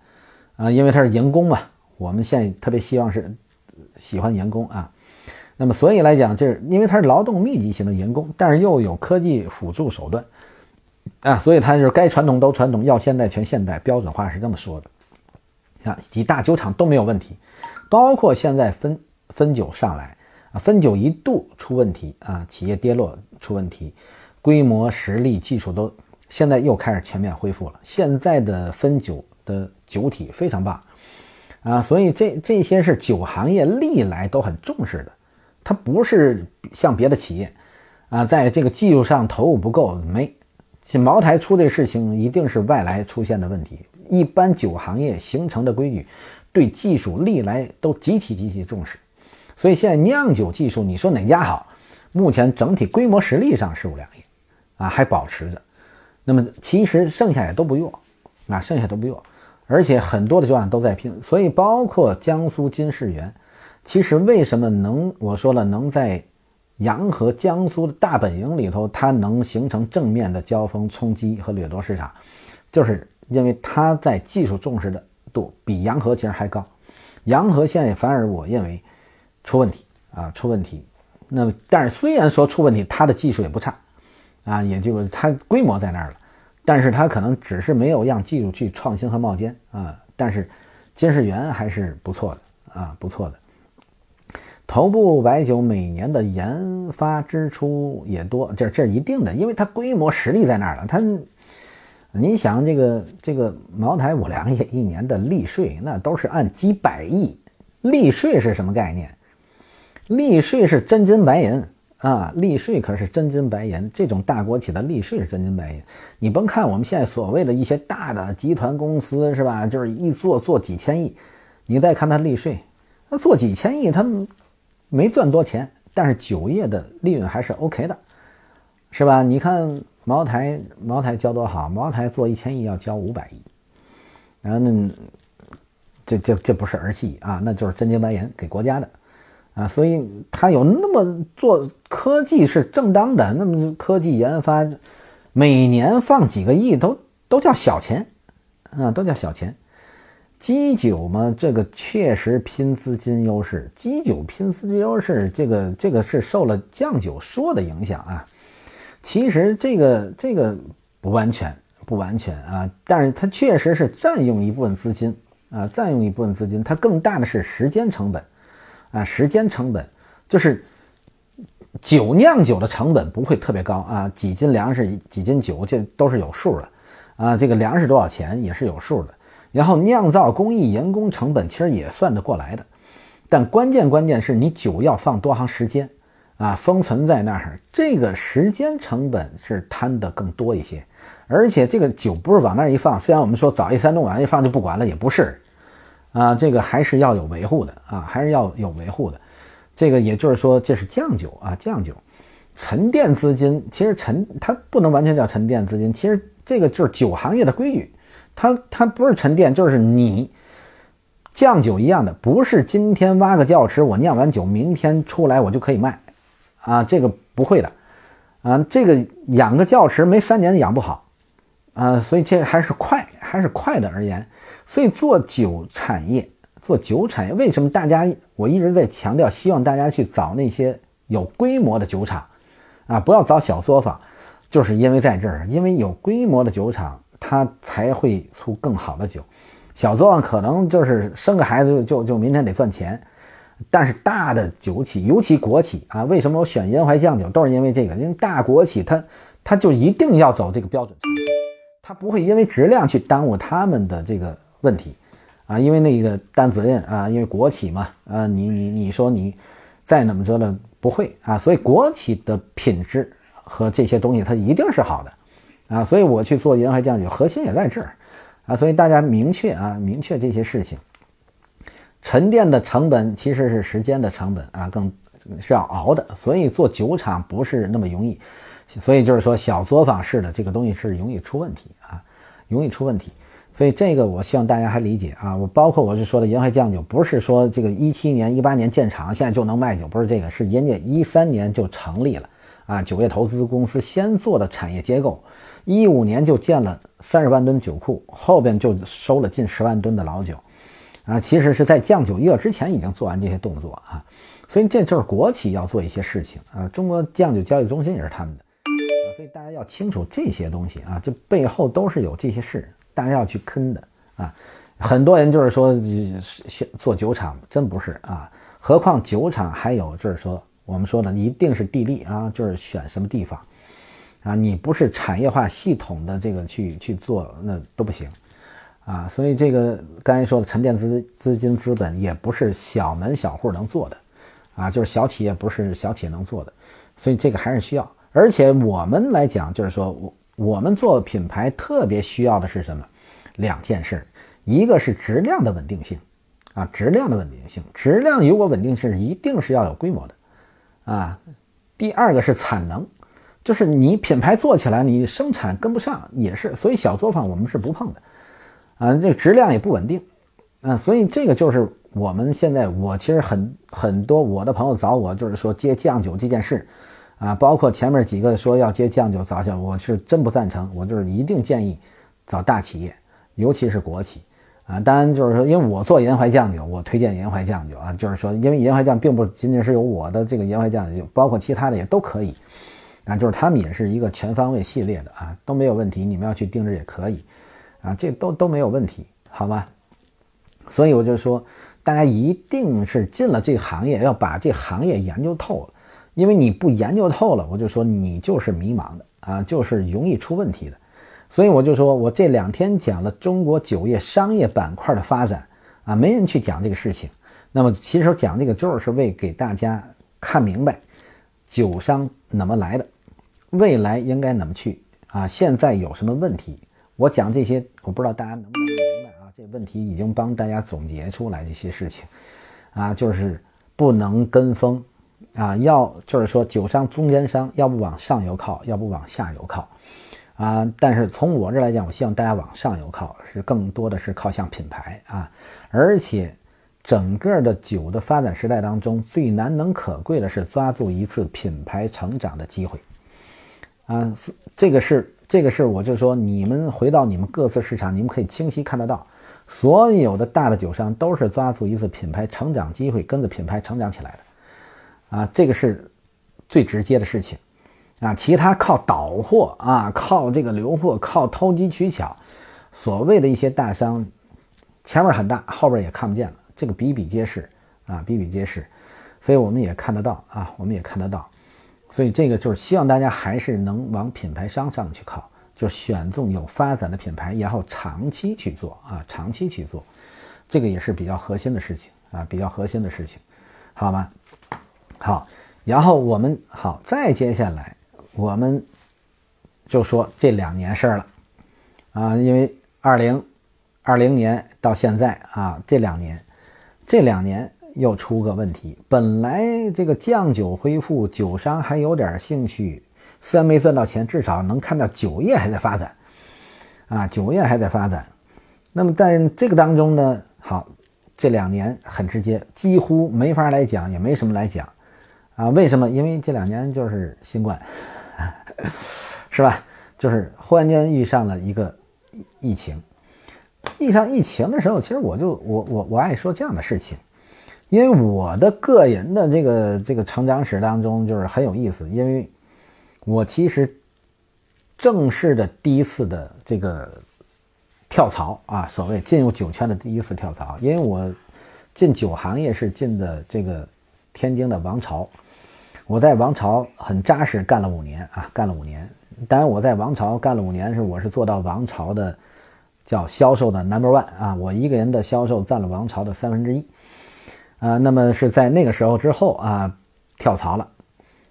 啊，因为它是员工嘛，我们现在特别希望是喜欢员工啊。那么，所以来讲，就是因为它是劳动密集型的员工，但是又有科技辅助手段啊，所以它就是该传统都传统，要现代全现代，标准化是这么说的啊。几大酒厂都没有问题，包括现在分分酒上来啊，分酒一度出问题啊，企业跌落出问题，规模、实力、技术都现在又开始全面恢复了。现在的分酒的酒体非常棒啊，所以这这些是酒行业历来都很重视的。它不是像别的企业，啊，在这个技术上投入不够，没。这茅台出这事情一定是外来出现的问题。一般酒行业形成的规矩，对技术历来都极其极其重视。所以现在酿酒技术，你说哪家好？目前整体规模实力上是五粮液，啊，还保持着。那么其实剩下也都不弱，啊，剩下都不弱。而且很多的酒厂都在拼，所以包括江苏金世元。其实为什么能我说了能在洋河江苏的大本营里头，它能形成正面的交锋冲击和掠夺市场，就是因为它在技术重视的度比洋河其实还高。洋河现在反而我认为出问题啊，出问题。那但是虽然说出问题，它的技术也不差啊，也就是它规模在那儿了，但是它可能只是没有让技术去创新和冒尖啊。但是金世元还是不错的啊，不错的。头部白酒每年的研发支出也多，这这是一定的，因为它规模实力在那儿了。它，你想这个这个茅台、五粮液一年的利税，那都是按几百亿。利税是什么概念？利税是真金白银啊！利税可是真金白银，这种大国企的利税是真金白银。你甭看我们现在所谓的一些大的集团公司是吧？就是一做做几千亿，你再看它利税，那做几千亿，他们。没赚多钱，但是酒业的利润还是 OK 的，是吧？你看茅台，茅台交多好，茅台做一千亿要交五百亿，然后那这这这不是儿戏啊，那就是真金白银给国家的啊，所以他有那么做科技是正当的，那么科技研发每年放几个亿都都叫小钱啊，都叫小钱。基酒嘛，这个确实拼资金优势，基酒拼资金优势，这个这个是受了酱酒说的影响啊。其实这个这个不完全不完全啊，但是它确实是占用一部分资金。啊，占用一部分资金，它更大的是时间成本，啊，时间成本就是酒酿酒的成本不会特别高啊，几斤粮食几斤酒这都是有数的，啊，这个粮食多少钱也是有数的，然后酿造工艺人工成本其实也算得过来的，但关键关键是你酒要放多长时间啊，封存在那儿，这个时间成本是摊的更多一些，而且这个酒不是往那儿一放，虽然我们说早一三冬晚一放就不管了，也不是。啊，这个还是要有维护的啊，还是要有维护的。这个也就是说，这是酱酒啊，酱酒沉淀资金，其实沉它不能完全叫沉淀资金，其实这个就是酒行业的规矩，它它不是沉淀，就是你酱酒一样的，不是今天挖个窖池，我酿完酒，明天出来我就可以卖啊，这个不会的啊，这个养个窖池没三年养不好啊，所以这还是快，还是快的而言。所以做酒产业，做酒产业，为什么大家我一直在强调，希望大家去找那些有规模的酒厂，啊，不要找小作坊，就是因为在这儿，因为有规模的酒厂，它才会出更好的酒。小作坊可能就是生个孩子就就就明天得赚钱，但是大的酒企，尤其国企啊，为什么我选烟怀酱酒，都是因为这个，因为大国企它它就一定要走这个标准，它不会因为质量去耽误他们的这个。问题啊，因为那个担责任啊，因为国企嘛啊，你你你说你再怎么着了不会啊，所以国企的品质和这些东西它一定是好的啊，所以我去做沿海酱酒，核心也在这儿啊，所以大家明确啊，明确这些事情，沉淀的成本其实是时间的成本啊，更是要熬的，所以做酒厂不是那么容易，所以就是说小作坊式的这个东西是容易出问题啊，容易出问题。所以这个我希望大家还理解啊，我包括我是说的银海酱酒，不是说这个一七年、一八年建厂，现在就能卖酒，不是这个，是人家一三年就成立了啊，酒业投资公司先做的产业结构，一五年就建了三十万吨酒库，后边就收了近十万吨的老酒，啊，其实是在酱酒业之前已经做完这些动作啊，所以这就是国企要做一些事情啊，中国酱酒交易中心也是他们的，所以大家要清楚这些东西啊，这背后都是有这些事。大家要去坑的啊，很多人就是说做酒厂真不是啊，何况酒厂还有就是说我们说的一定是地利啊，就是选什么地方。啊，你不是产业化系统的这个去去做那都不行。啊，所以这个刚才说的沉淀资资金资本也不是小门小户能做的。啊，就是小企业不是小企业能做的，所以这个还是需要，而且我们来讲就是说我。我们做品牌特别需要的是什么？两件事，一个是质量的稳定性，啊，质量的稳定性，质量如果稳定是一定是要有规模的，啊，第二个是产能，就是你品牌做起来，你生产跟不上也是，所以小作坊我们是不碰的，啊，这个质量也不稳定，啊，所以这个就是我们现在我其实很很多我的朋友找我就是说接酱酒这件事。啊，包括前面几个说要接酱酒早酒，我是真不赞成。我就是一定建议找大企业，尤其是国企啊。当然就是说，因为我做延淮酱酒，我推荐延淮酱酒啊。就是说，因为延淮酱并不仅仅是有我的这个延淮酱酒，包括其他的也都可以啊。就是他们也是一个全方位系列的啊，都没有问题。你们要去定制也可以啊，这都都没有问题，好吧？所以我就说，大家一定是进了这个行业，要把这行业研究透了。因为你不研究透了，我就说你就是迷茫的啊，就是容易出问题的。所以我就说我这两天讲了中国酒业商业板块的发展啊，没人去讲这个事情。那么其实讲这个就是为给大家看明白酒商怎么来的，未来应该怎么去啊？现在有什么问题？我讲这些，我不知道大家能不能明白啊？这问题已经帮大家总结出来这些事情啊，就是不能跟风。啊，要就是说酒商中间商，要不往上游靠，要不往下游靠，啊。但是从我这来讲，我希望大家往上游靠，是更多的是靠向品牌啊。而且整个的酒的发展时代当中，最难能可贵的是抓住一次品牌成长的机会啊。这个是这个是，我就说你们回到你们各自市场，你们可以清晰看得到。所有的大的酒商都是抓住一次品牌成长机会，跟着品牌成长起来的，啊，这个是最直接的事情，啊，其他靠倒货啊，靠这个流货，靠投机取巧，所谓的一些大商，前面很大，后边也看不见了，这个比比皆是啊，比比皆是，所以我们也看得到啊，我们也看得到，所以这个就是希望大家还是能往品牌商上去靠。就选中有发展的品牌，然后长期去做啊，长期去做，这个也是比较核心的事情啊，比较核心的事情，好吗？好，然后我们好，再接下来我们就说这两年事儿了啊，因为二零二零年到现在啊，这两年这两年又出个问题，本来这个酱酒恢复，酒商还有点兴趣。虽然没赚到钱，至少能看到酒业还在发展，啊，酒业还在发展。那么在这个当中呢，好，这两年很直接，几乎没法来讲，也没什么来讲，啊，为什么？因为这两年就是新冠，是吧？就是忽然间遇上了一个疫情，遇上疫情的时候，其实我就我我我爱说这样的事情，因为我的个人的这个这个成长史当中就是很有意思，因为。我其实正式的第一次的这个跳槽啊，所谓进入酒圈的第一次跳槽，因为我进酒行业是进的这个天津的王朝，我在王朝很扎实干了五年啊，干了五年。当然我在王朝干了五年是我是做到王朝的叫销售的 number one 啊，我一个人的销售占了王朝的三分之一啊。那么是在那个时候之后啊，跳槽了。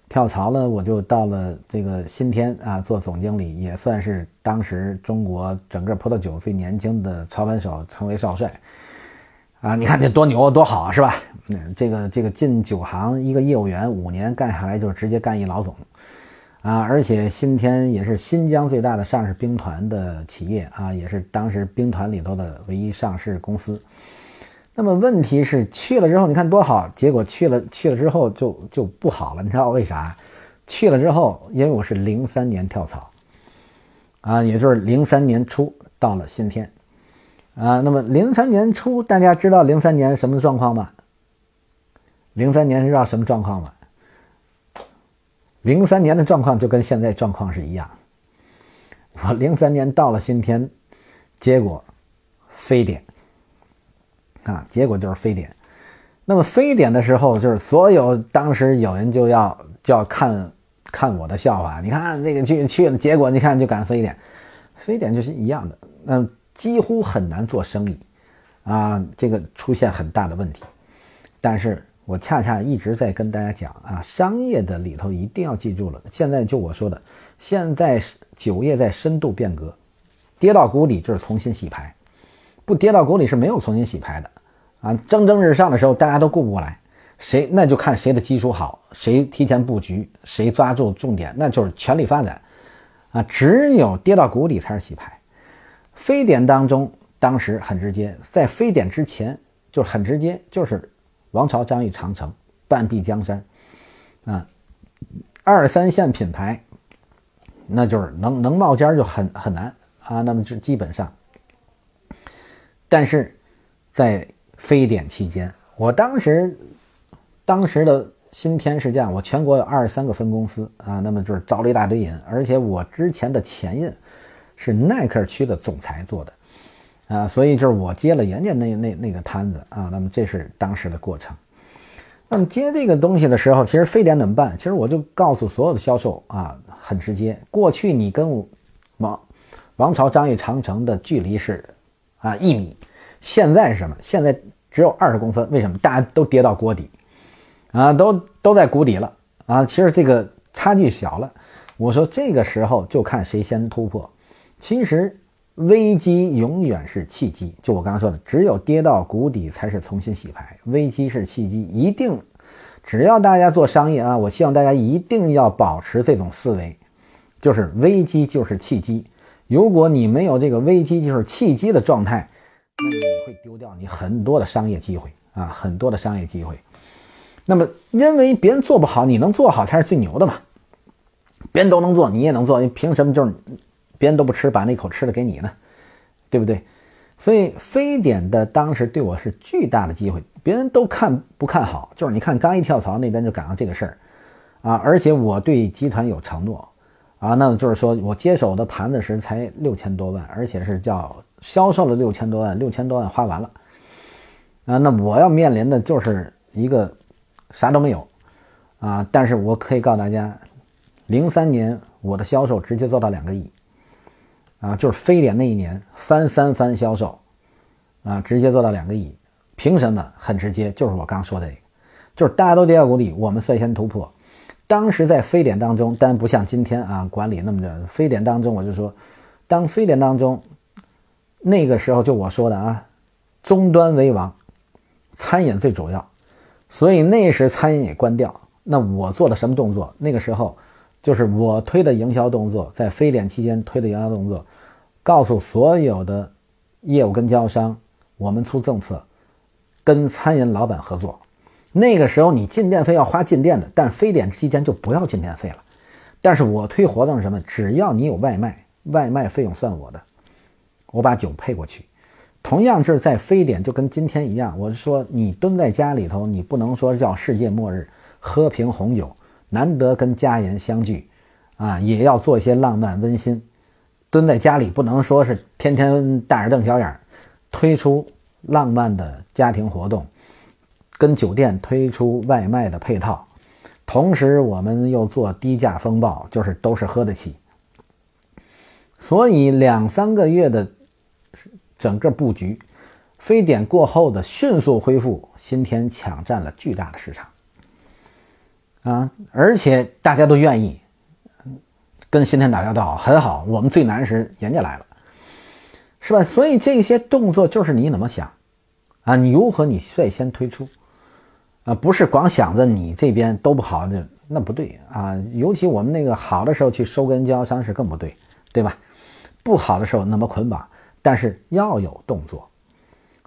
跳槽了，我就到了这个新天啊，做总经理，也算是当时中国整个葡萄酒最年轻的操盘手，成为少帅啊！你看这多牛多好是吧？嗯，这个这个进九行一个业务员五年干下来，就直接干一老总啊！而且新天也是新疆最大的上市兵团的企业啊，也是当时兵团里头的唯一上市公司。那么问题是去了之后，你看多好，结果去了去了之后就就不好了，你知道为啥？去了之后，因为我是零三年跳槽，啊，也就是零三年初到了新天，啊，那么零三年初大家知道零三年什么状况吗？零三年知道什么状况吗？零三年的状况就跟现在状况是一样，我零三年到了新天，结果非典。啊，结果就是非典。那么非典的时候，就是所有当时有人就要就要看看我的笑话。你看那个去去了，结果你看就赶非典，非典就是一样的，那几乎很难做生意啊，这个出现很大的问题。但是我恰恰一直在跟大家讲啊，商业的里头一定要记住了。现在就我说的，现在酒业在深度变革，跌到谷底就是重新洗牌，不跌到谷底是没有重新洗牌的。啊，蒸蒸日上的时候，大家都顾不过来，谁那就看谁的基础好，谁提前布局，谁抓住重点，那就是全力发展。啊，只有跌到谷底才是洗牌。非典当中，当时很直接，在非典之前就很直接，就是王朝、张裕、长城半壁江山。啊，二三线品牌，那就是能能冒尖就很很难啊。那么就基本上，但是在非典期间，我当时当时的新天是这样，我全国有二十三个分公司啊，那么就是招了一大堆人，而且我之前的前任是耐克区的总裁做的啊，所以就是我接了人家那那那个摊子啊，那么这是当时的过程。那么接这个东西的时候，其实非典怎么办？其实我就告诉所有的销售啊，很直接，过去你跟王王朝、张裕、长城的距离是啊一米。现在是什么？现在只有二十公分，为什么？大家都跌到锅底，啊，都都在谷底了啊！其实这个差距小了。我说这个时候就看谁先突破。其实危机永远是契机，就我刚刚说的，只有跌到谷底才是重新洗牌。危机是契机，一定只要大家做商业啊，我希望大家一定要保持这种思维，就是危机就是契机。如果你没有这个危机就是契机的状态，那你会丢掉你很多的商业机会啊，很多的商业机会。那么因为别人做不好，你能做好才是最牛的嘛。别人都能做，你也能做，你凭什么就是别人都不吃，把那口吃的给你呢？对不对？所以非典的当时对我是巨大的机会，别人都看不看好，就是你看刚一跳槽那边就赶上这个事儿啊，而且我对集团有承诺啊，那就是说我接手的盘子时才六千多万，而且是叫销售了六千多万，六千多万花完了啊，那我要面临的就是一个啥都没有啊，但是我可以告诉大家，零三年我的销售直接做到两个亿。啊，就是非典那一年翻三番销售，啊，直接做到两个亿，凭什么？很直接，就是我刚说的这个，就是大家都跌到谷底，我们率先突破。当时在非典当中，但不像今天啊，管理那么着。非典当中，我就说，当非典当中，那个时候就我说的啊，终端为王，餐饮最主要，所以那时餐饮也关掉。那我做的什么动作？那个时候。就是我推的营销动作，在非典期间推的营销动作，告诉所有的业务跟经销商，我们出政策，跟餐饮老板合作。那个时候你进店费要花进店的，但非典期间就不要进店费了。但是我推活动是什么？只要你有外卖，外卖费用算我的，我把酒配过去。同样是在非典，就跟今天一样，我是说你蹲在家里头，你不能说叫世界末日，喝瓶红酒。难得跟家人相聚，啊，也要做一些浪漫温馨。蹲在家里不能说是天天大眼瞪小眼，推出浪漫的家庭活动，跟酒店推出外卖的配套，同时我们又做低价风暴，就是都是喝得起。所以两三个月的整个布局，非典过后的迅速恢复，新天抢占了巨大的市场。啊！而且大家都愿意跟新天打交道，很好。我们最难时人家来了，是吧？所以这些动作就是你怎么想啊？你如何你率先推出啊？不是光想着你这边都不好，那那不对啊！尤其我们那个好的时候去收跟经销商是更不对，对吧？不好的时候那么捆绑，但是要有动作。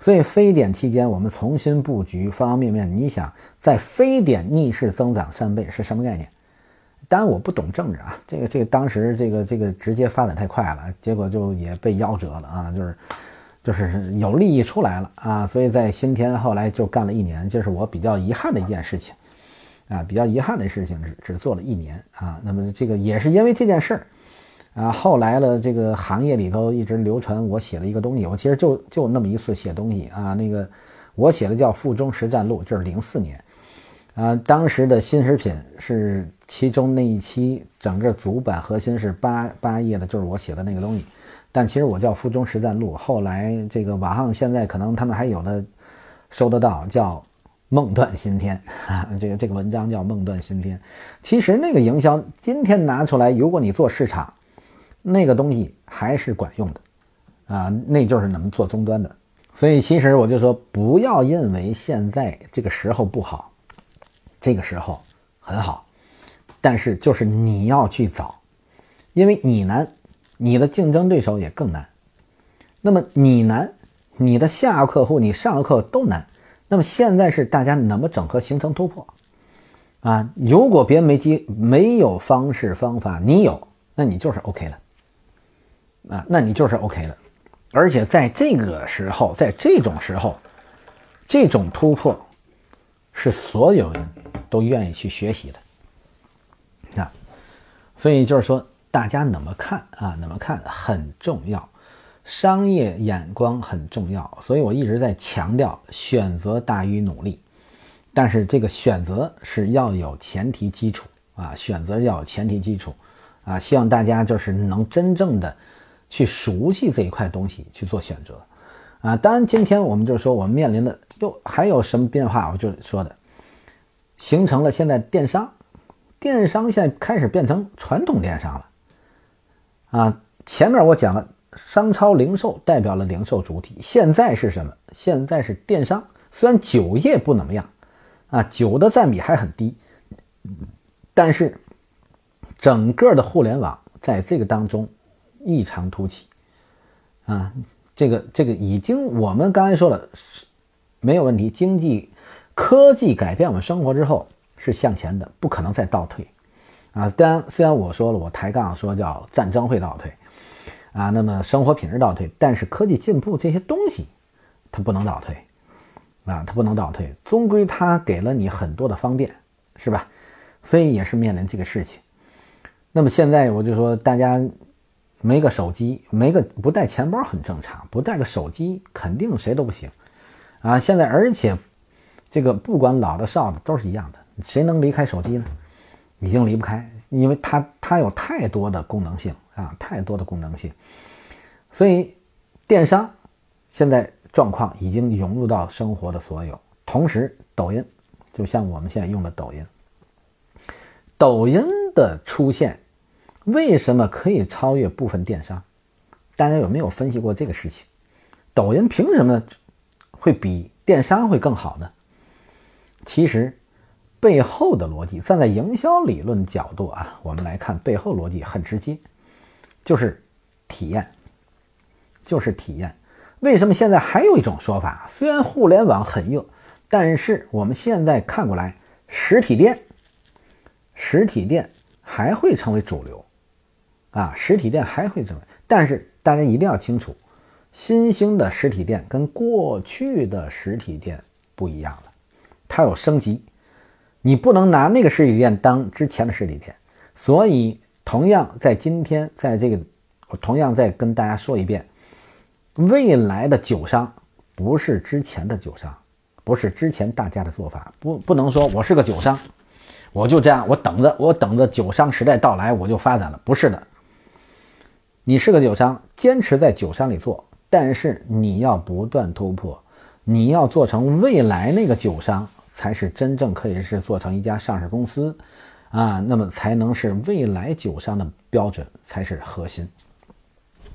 所以非典期间，我们重新布局方方面面。你想，在非典逆势增长三倍是什么概念？当然我不懂政治啊，这个这个当时这个这个直接发展太快了，结果就也被夭折了啊，就是就是有利益出来了啊。所以在新天后来就干了一年，这是我比较遗憾的一件事情啊，比较遗憾的事情只只做了一年啊。那么这个也是因为这件事儿。啊，后来了，这个行业里头一直流传我写了一个东西，我其实就就那么一次写东西啊。那个我写的叫《附中实战录》，就是零四年啊。当时的新食品是其中那一期整个主板核心是八八页的，就是我写的那个东西。但其实我叫《附中实战录》，后来这个网上现在可能他们还有的收得到，叫《梦断新天》啊。这个这个文章叫《梦断新天》。其实那个营销今天拿出来，如果你做市场。那个东西还是管用的，啊，那就是能做终端的。所以其实我就说，不要认为现在这个时候不好，这个时候很好，但是就是你要去找，因为你难，你的竞争对手也更难。那么你难，你的下游客户、你上游客户都难。那么现在是大家怎么整合形成突破？啊，如果别人没机没有方式方法，你有，那你就是 OK 了。啊，那你就是 OK 的，而且在这个时候，在这种时候，这种突破是所有人都愿意去学习的啊。所以就是说，大家怎么看啊？怎么看很重要，商业眼光很重要。所以我一直在强调，选择大于努力。但是这个选择是要有前提基础啊，选择要有前提基础啊。希望大家就是能真正的。去熟悉这一块东西去做选择，啊，当然今天我们就是说我们面临的又还有什么变化？我就说的，形成了现在电商，电商现在开始变成传统电商了，啊，前面我讲了商超零售代表了零售主体，现在是什么？现在是电商，虽然酒业不怎么样，啊，酒的占比还很低，但是整个的互联网。在这个当中异常突起啊，这个这个已经我们刚才说了没有问题，经济科技改变我们生活之后是向前的，不可能再倒退啊。当然，虽然我说了我抬杠说叫战争会倒退啊，那么生活品质倒退，但是科技进步这些东西它不能倒退啊，它不能倒退，终归它给了你很多的方便，是吧？所以也是面临这个事情。那么现在我就说，大家没个手机，没个不带钱包很正常，不带个手机肯定谁都不行啊！现在而且这个不管老的少的都是一样的，谁能离开手机呢？已经离不开，因为它它有太多的功能性啊，太多的功能性。所以电商现在状况已经涌入到生活的所有，同时抖音就像我们现在用的抖音，抖音。的出现，为什么可以超越部分电商？大家有没有分析过这个事情？抖音凭什么会比电商会更好呢？其实背后的逻辑，站在营销理论角度啊，我们来看背后逻辑很直接，就是体验，就是体验。为什么现在还有一种说法？虽然互联网很热，但是我们现在看过来，实体店，实体店。还会成为主流，啊，实体店还会成为，但是大家一定要清楚，新兴的实体店跟过去的实体店不一样了，它有升级，你不能拿那个实体店当之前的实体店。所以，同样在今天，在这个，我同样再跟大家说一遍，未来的酒商不是之前的酒商，不是之前大家的做法，不不能说我是个酒商。我就这样，我等着，我等着酒商时代到来，我就发展了。不是的，你是个酒商，坚持在酒商里做，但是你要不断突破，你要做成未来那个酒商，才是真正可以是做成一家上市公司啊，那么才能是未来酒商的标准，才是核心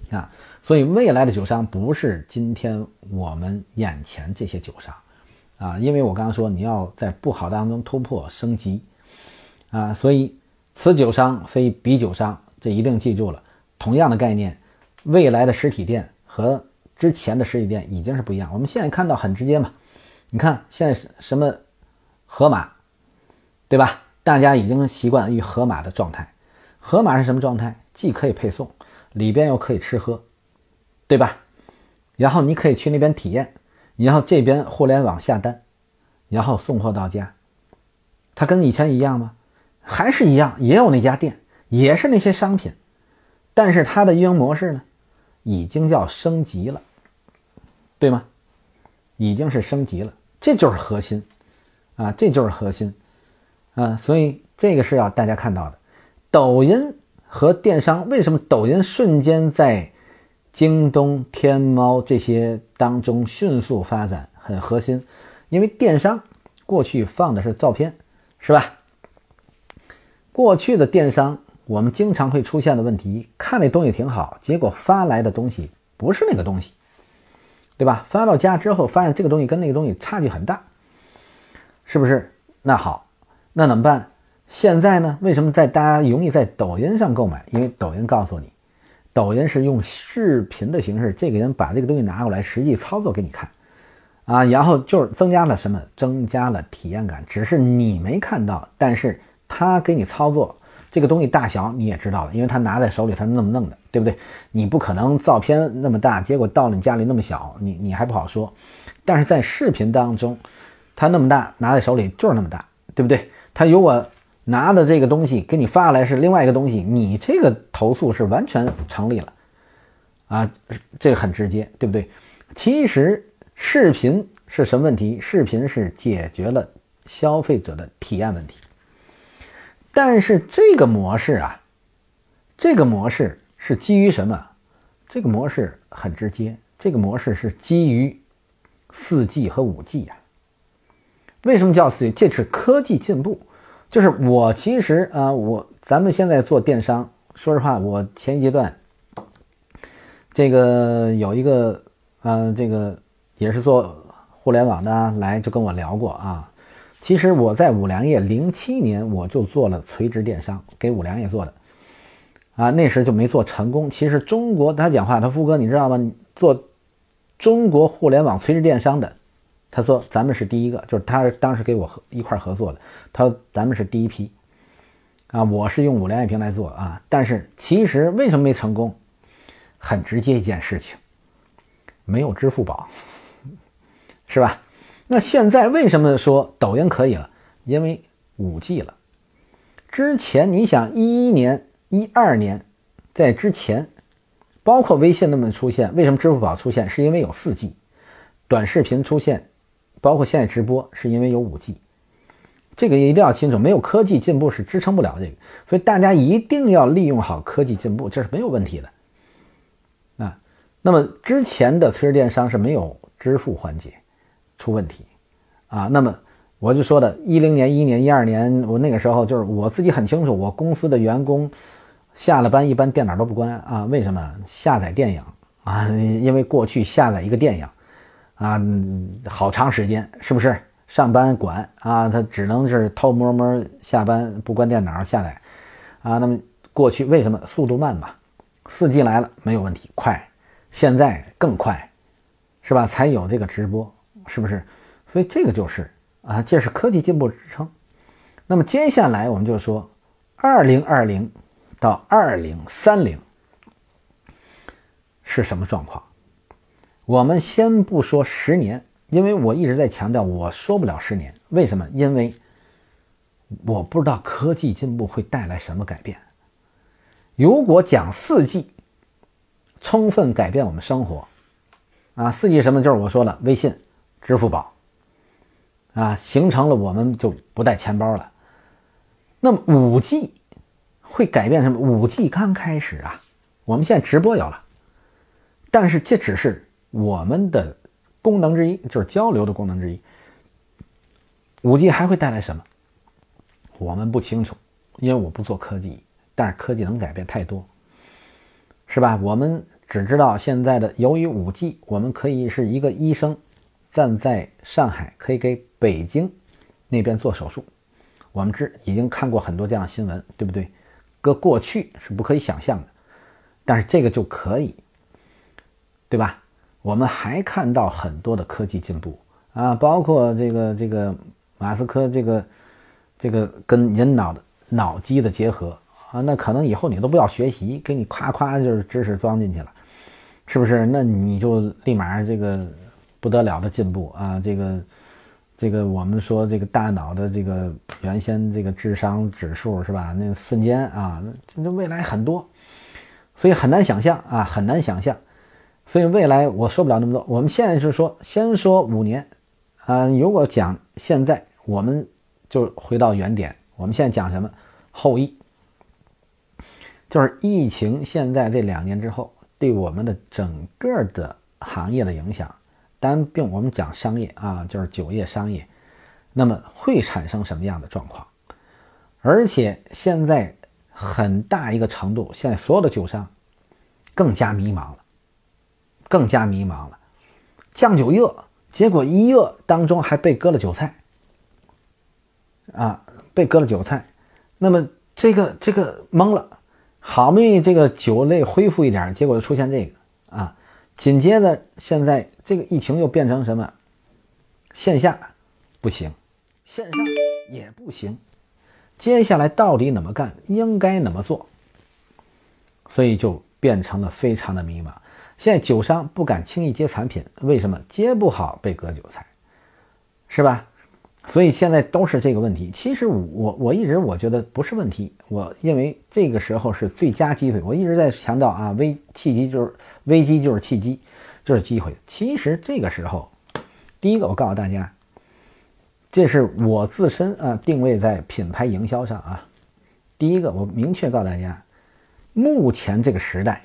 啊。所以未来的酒商不是今天我们眼前这些酒商啊，因为我刚刚说你要在不好当中突破升级。啊，所以此酒商非彼酒商，这一定记住了。同样的概念，未来的实体店和之前的实体店已经是不一样。我们现在看到很直接嘛，你看现在是什么盒马，对吧？大家已经习惯于盒马的状态。盒马是什么状态？既可以配送，里边又可以吃喝，对吧？然后你可以去那边体验，然后这边互联网下单，然后送货到家，它跟以前一样吗？还是一样，也有那家店，也是那些商品，但是它的运营模式呢，已经叫升级了，对吗？已经是升级了，这就是核心啊，这就是核心啊，所以这个是要大家看到的。抖音和电商为什么抖音瞬间在京东、天猫这些当中迅速发展，很核心，因为电商过去放的是照片，是吧？过去的电商，我们经常会出现的问题，看那东西挺好，结果发来的东西不是那个东西，对吧？发到家之后，发现这个东西跟那个东西差距很大，是不是？那好，那怎么办？现在呢？为什么在大家容易在抖音上购买？因为抖音告诉你，抖音是用视频的形式，这个人把这个东西拿过来，实际操作给你看，啊，然后就是增加了什么？增加了体验感，只是你没看到，但是。他给你操作这个东西大小你也知道了，因为他拿在手里他是那么弄的，对不对？你不可能照片那么大，结果到了你家里那么小，你你还不好说。但是在视频当中，他那么大拿在手里就是那么大，对不对？他如果拿的这个东西给你发来是另外一个东西，你这个投诉是完全成立了啊，这个很直接，对不对？其实视频是什么问题？视频是解决了消费者的体验问题。但是这个模式啊，这个模式是基于什么？这个模式很直接，这个模式是基于四 G 和五 G 呀。为什么叫四 G？这是科技进步。就是我其实啊，我咱们现在做电商，说实话，我前一阶段这个有一个呃，这个也是做互联网的来就跟我聊过啊。其实我在五粮液零七年我就做了垂直电商，给五粮液做的，啊，那时就没做成功。其实中国他讲话，他富哥你知道吗？做中国互联网垂直电商的，他说咱们是第一个，就是他当时给我合一块合作的，他说咱们是第一批。啊，我是用五粮液瓶来做啊，但是其实为什么没成功？很直接一件事情，没有支付宝，是吧？那现在为什么说抖音可以了？因为五 G 了。之前你想一一年、一二年，在之前，包括微信那么出现，为什么支付宝出现？是因为有四 G，短视频出现，包括现在直播，是因为有五 G。这个一定要清楚，没有科技进步是支撑不了这个，所以大家一定要利用好科技进步，这是没有问题的啊。那么之前的垂直电商是没有支付环节出问题啊。那么我就说的，一零年、一年、一二年，我那个时候就是我自己很清楚，我公司的员工下了班一般电脑都不关啊。为什么？下载电影啊，因为过去下载一个电影啊，好长时间，是不是？上班管啊，他只能是偷摸摸下班不关电脑下载啊。那么过去为什么速度慢嘛？四 G 来了没有问题，快，现在更快，是吧？才有这个直播，是不是？所以这个就是啊，这是科技进步支撑。那么接下来我们就说，二零二零到二零三零是什么状况？我们先不说十年。因为我一直在强调，我说不了十年，为什么？因为我不知道科技进步会带来什么改变。如果讲四 G，充分改变我们生活，啊，四 G 什么？就是我说了，微信、支付宝，啊，形成了我们就不带钱包了。那么五 G 会改变什么？五 G 刚开始啊，我们现在直播有了，但是这只是我们的。功能之一就是交流的功能之一。五 G 还会带来什么？我们不清楚，因为我不做科技。但是科技能改变太多，是吧？我们只知道现在的，由于五 G，我们可以是一个医生站在上海，可以给北京那边做手术。我们知已经看过很多这样的新闻，对不对？搁过去是不可以想象的，但是这个就可以，对吧？我们还看到很多的科技进步啊，包括这个这个马斯克这个这个跟人脑的脑机的结合啊，那可能以后你都不要学习，给你夸夸就是知识装进去了，是不是？那你就立马这个不得了的进步啊！这个这个我们说这个大脑的这个原先这个智商指数是吧？那瞬间啊，那未来很多，所以很难想象啊，很难想象。所以未来我说不了那么多，我们现在是说，先说五年，啊，如果讲现在，我们就回到原点，我们现在讲什么？后疫，就是疫情现在这两年之后对我们的整个的行业的影响，单并我们讲商业啊，就是酒业商业，那么会产生什么样的状况？而且现在很大一个程度，现在所有的酒商更加迷茫了。更加迷茫了，酱酒热，结果一热当中还被割了韭菜，啊，被割了韭菜，那么这个这个懵了，好不容易这个酒类恢复一点，结果又出现这个啊，紧接着现在这个疫情又变成什么？线下不行，线上也不行，接下来到底怎么干？应该怎么做？所以就变成了非常的迷茫。现在酒商不敢轻易接产品，为什么接不好被割韭菜，是吧？所以现在都是这个问题。其实我我一直我觉得不是问题，我认为这个时候是最佳机会。我一直在强调啊，危契机就是危机就是契机，就是机会。其实这个时候，第一个我告诉大家，这是我自身啊定位在品牌营销上啊。第一个我明确告诉大家，目前这个时代。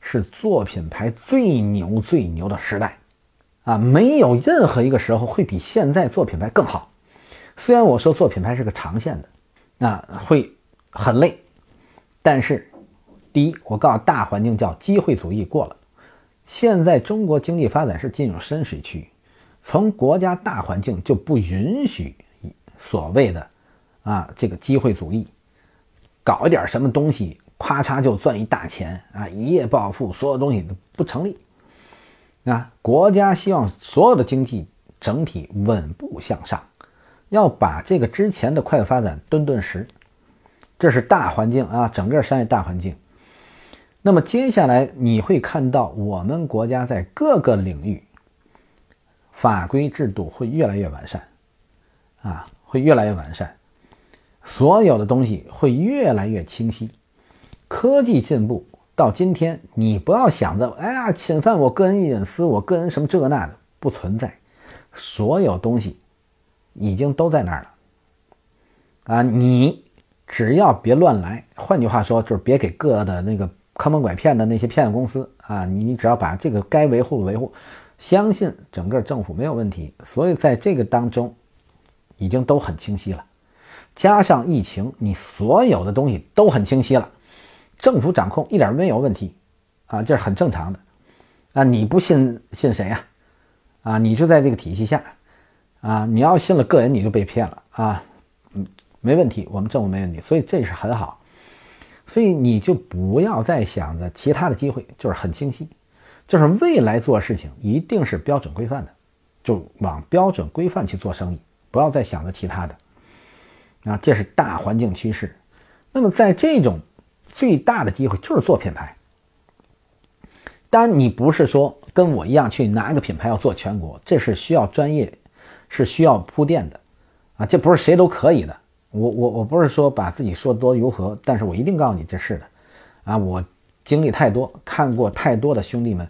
是做品牌最牛最牛的时代，啊，没有任何一个时候会比现在做品牌更好。虽然我说做品牌是个长线的，那会很累，但是第一，我告诉大环境叫机会主义过了。现在中国经济发展是进入深水区，从国家大环境就不允许所谓的啊这个机会主义，搞一点什么东西。咔嚓就赚一大钱啊，一夜暴富，所有东西都不成立啊！国家希望所有的经济整体稳步向上，要把这个之前的快速发展顿顿时，这是大环境啊，整个商业大环境。那么接下来你会看到，我们国家在各个领域法规制度会越来越完善，啊，会越来越完善。所有的东西会越来越清晰，科技进步到今天，你不要想着，哎呀，侵犯我个人隐私，我个人什么这那的不存在，所有东西已经都在那儿了，啊，你只要别乱来，换句话说就是别给各的那个坑蒙拐骗的那些骗子公司啊，你只要把这个该维护的维护，相信整个政府没有问题，所以在这个当中已经都很清晰了。加上疫情，你所有的东西都很清晰了，政府掌控一点没有问题，啊，这是很正常的，啊，你不信信谁呀？啊，你就在这个体系下，啊，你要信了个人你就被骗了啊，嗯，没问题，我们政府没问题，所以这是很好，所以你就不要再想着其他的机会，就是很清晰，就是未来做事情一定是标准规范的，就往标准规范去做生意，不要再想着其他的。啊，这是大环境趋势。那么，在这种最大的机会就是做品牌。当然，你不是说跟我一样去拿一个品牌要做全国，这是需要专业，是需要铺垫的。啊，这不是谁都可以的。我我我不是说把自己说多如何，但是我一定告诉你这是的。啊，我经历太多，看过太多的兄弟们，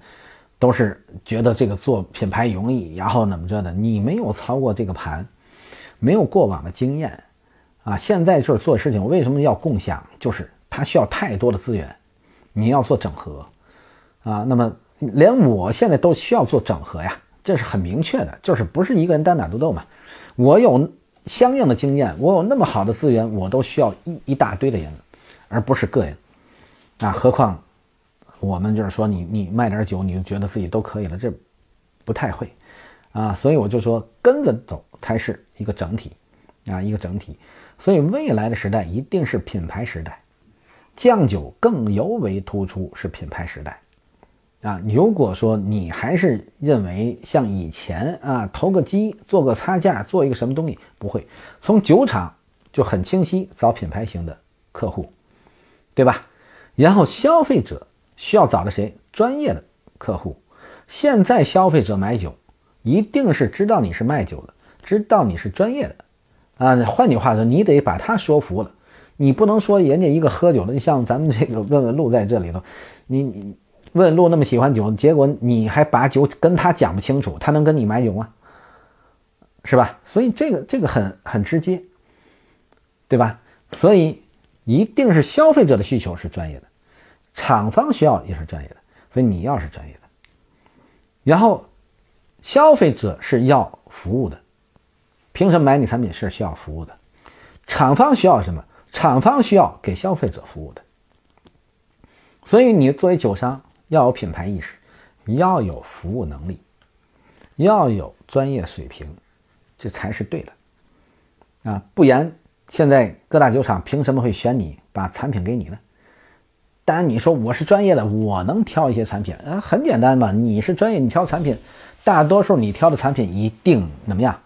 都是觉得这个做品牌容易，然后怎么着的？你没有操过这个盘，没有过往的经验。啊，现在就是做事情，为什么要共享？就是它需要太多的资源，你要做整合，啊，那么连我现在都需要做整合呀，这是很明确的，就是不是一个人单打独斗嘛。我有相应的经验，我有那么好的资源，我都需要一一大堆的人，而不是个人。啊，何况我们就是说，你你卖点酒，你就觉得自己都可以了，这不太会啊。所以我就说，跟着走才是一个整体啊，一个整体。所以未来的时代一定是品牌时代，酱酒更尤为突出是品牌时代，啊，如果说你还是认为像以前啊投个机做个差价做一个什么东西不会，从酒厂就很清晰找品牌型的客户，对吧？然后消费者需要找的谁？专业的客户。现在消费者买酒一定是知道你是卖酒的，知道你是专业的。啊，换句话说，你得把他说服了，你不能说人家一个喝酒的，你像咱们这个问问路在这里头，你你问路那么喜欢酒，结果你还把酒跟他讲不清楚，他能跟你买酒吗？是吧？所以这个这个很很直接，对吧？所以一定是消费者的需求是专业的，厂方需要也是专业的，所以你要是专业的，然后消费者是要服务的。凭什么买你产品是需要服务的？厂方需要什么？厂方需要给消费者服务的。所以你作为酒商要有品牌意识，要有服务能力，要有专业水平，这才是对的啊！不然现在各大酒厂凭什么会选你把产品给你呢？当然你说我是专业的，我能挑一些产品啊，很简单嘛，你是专业，你挑产品，大多数你挑的产品一定怎么样？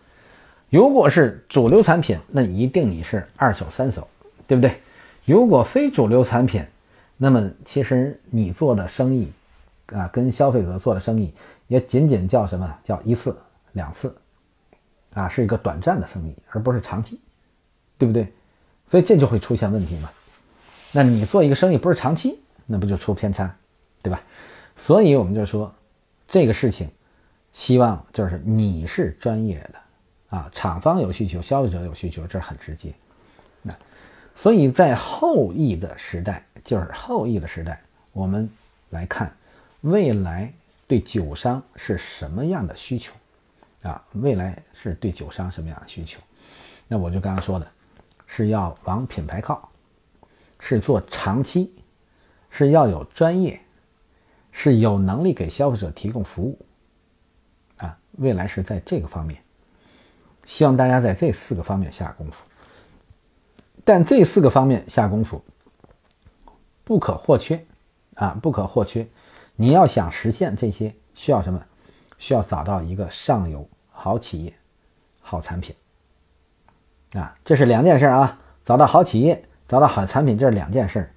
如果是主流产品，那一定你是二手、三手，对不对？如果非主流产品，那么其实你做的生意，啊，跟消费者做的生意也仅仅叫什么叫一次、两次，啊，是一个短暂的生意，而不是长期，对不对？所以这就会出现问题嘛。那你做一个生意不是长期，那不就出偏差，对吧？所以我们就说这个事情，希望就是你是专业的。啊，厂方有需求，消费者有需求，这很直接。所以在后疫的时代，就是后疫的时代，我们来看未来对酒商是什么样的需求啊？未来是对酒商什么样的需求？那我就刚刚说的，是要往品牌靠，是做长期，是要有专业，是有能力给消费者提供服务啊。未来是在这个方面。希望大家在这四个方面下功夫，但这四个方面下功夫，不可或缺啊，不可或缺。你要想实现这些，需要什么？需要找到一个上游好企业、好产品啊，这是两件事啊。找到好企业，找到好产品，这是两件事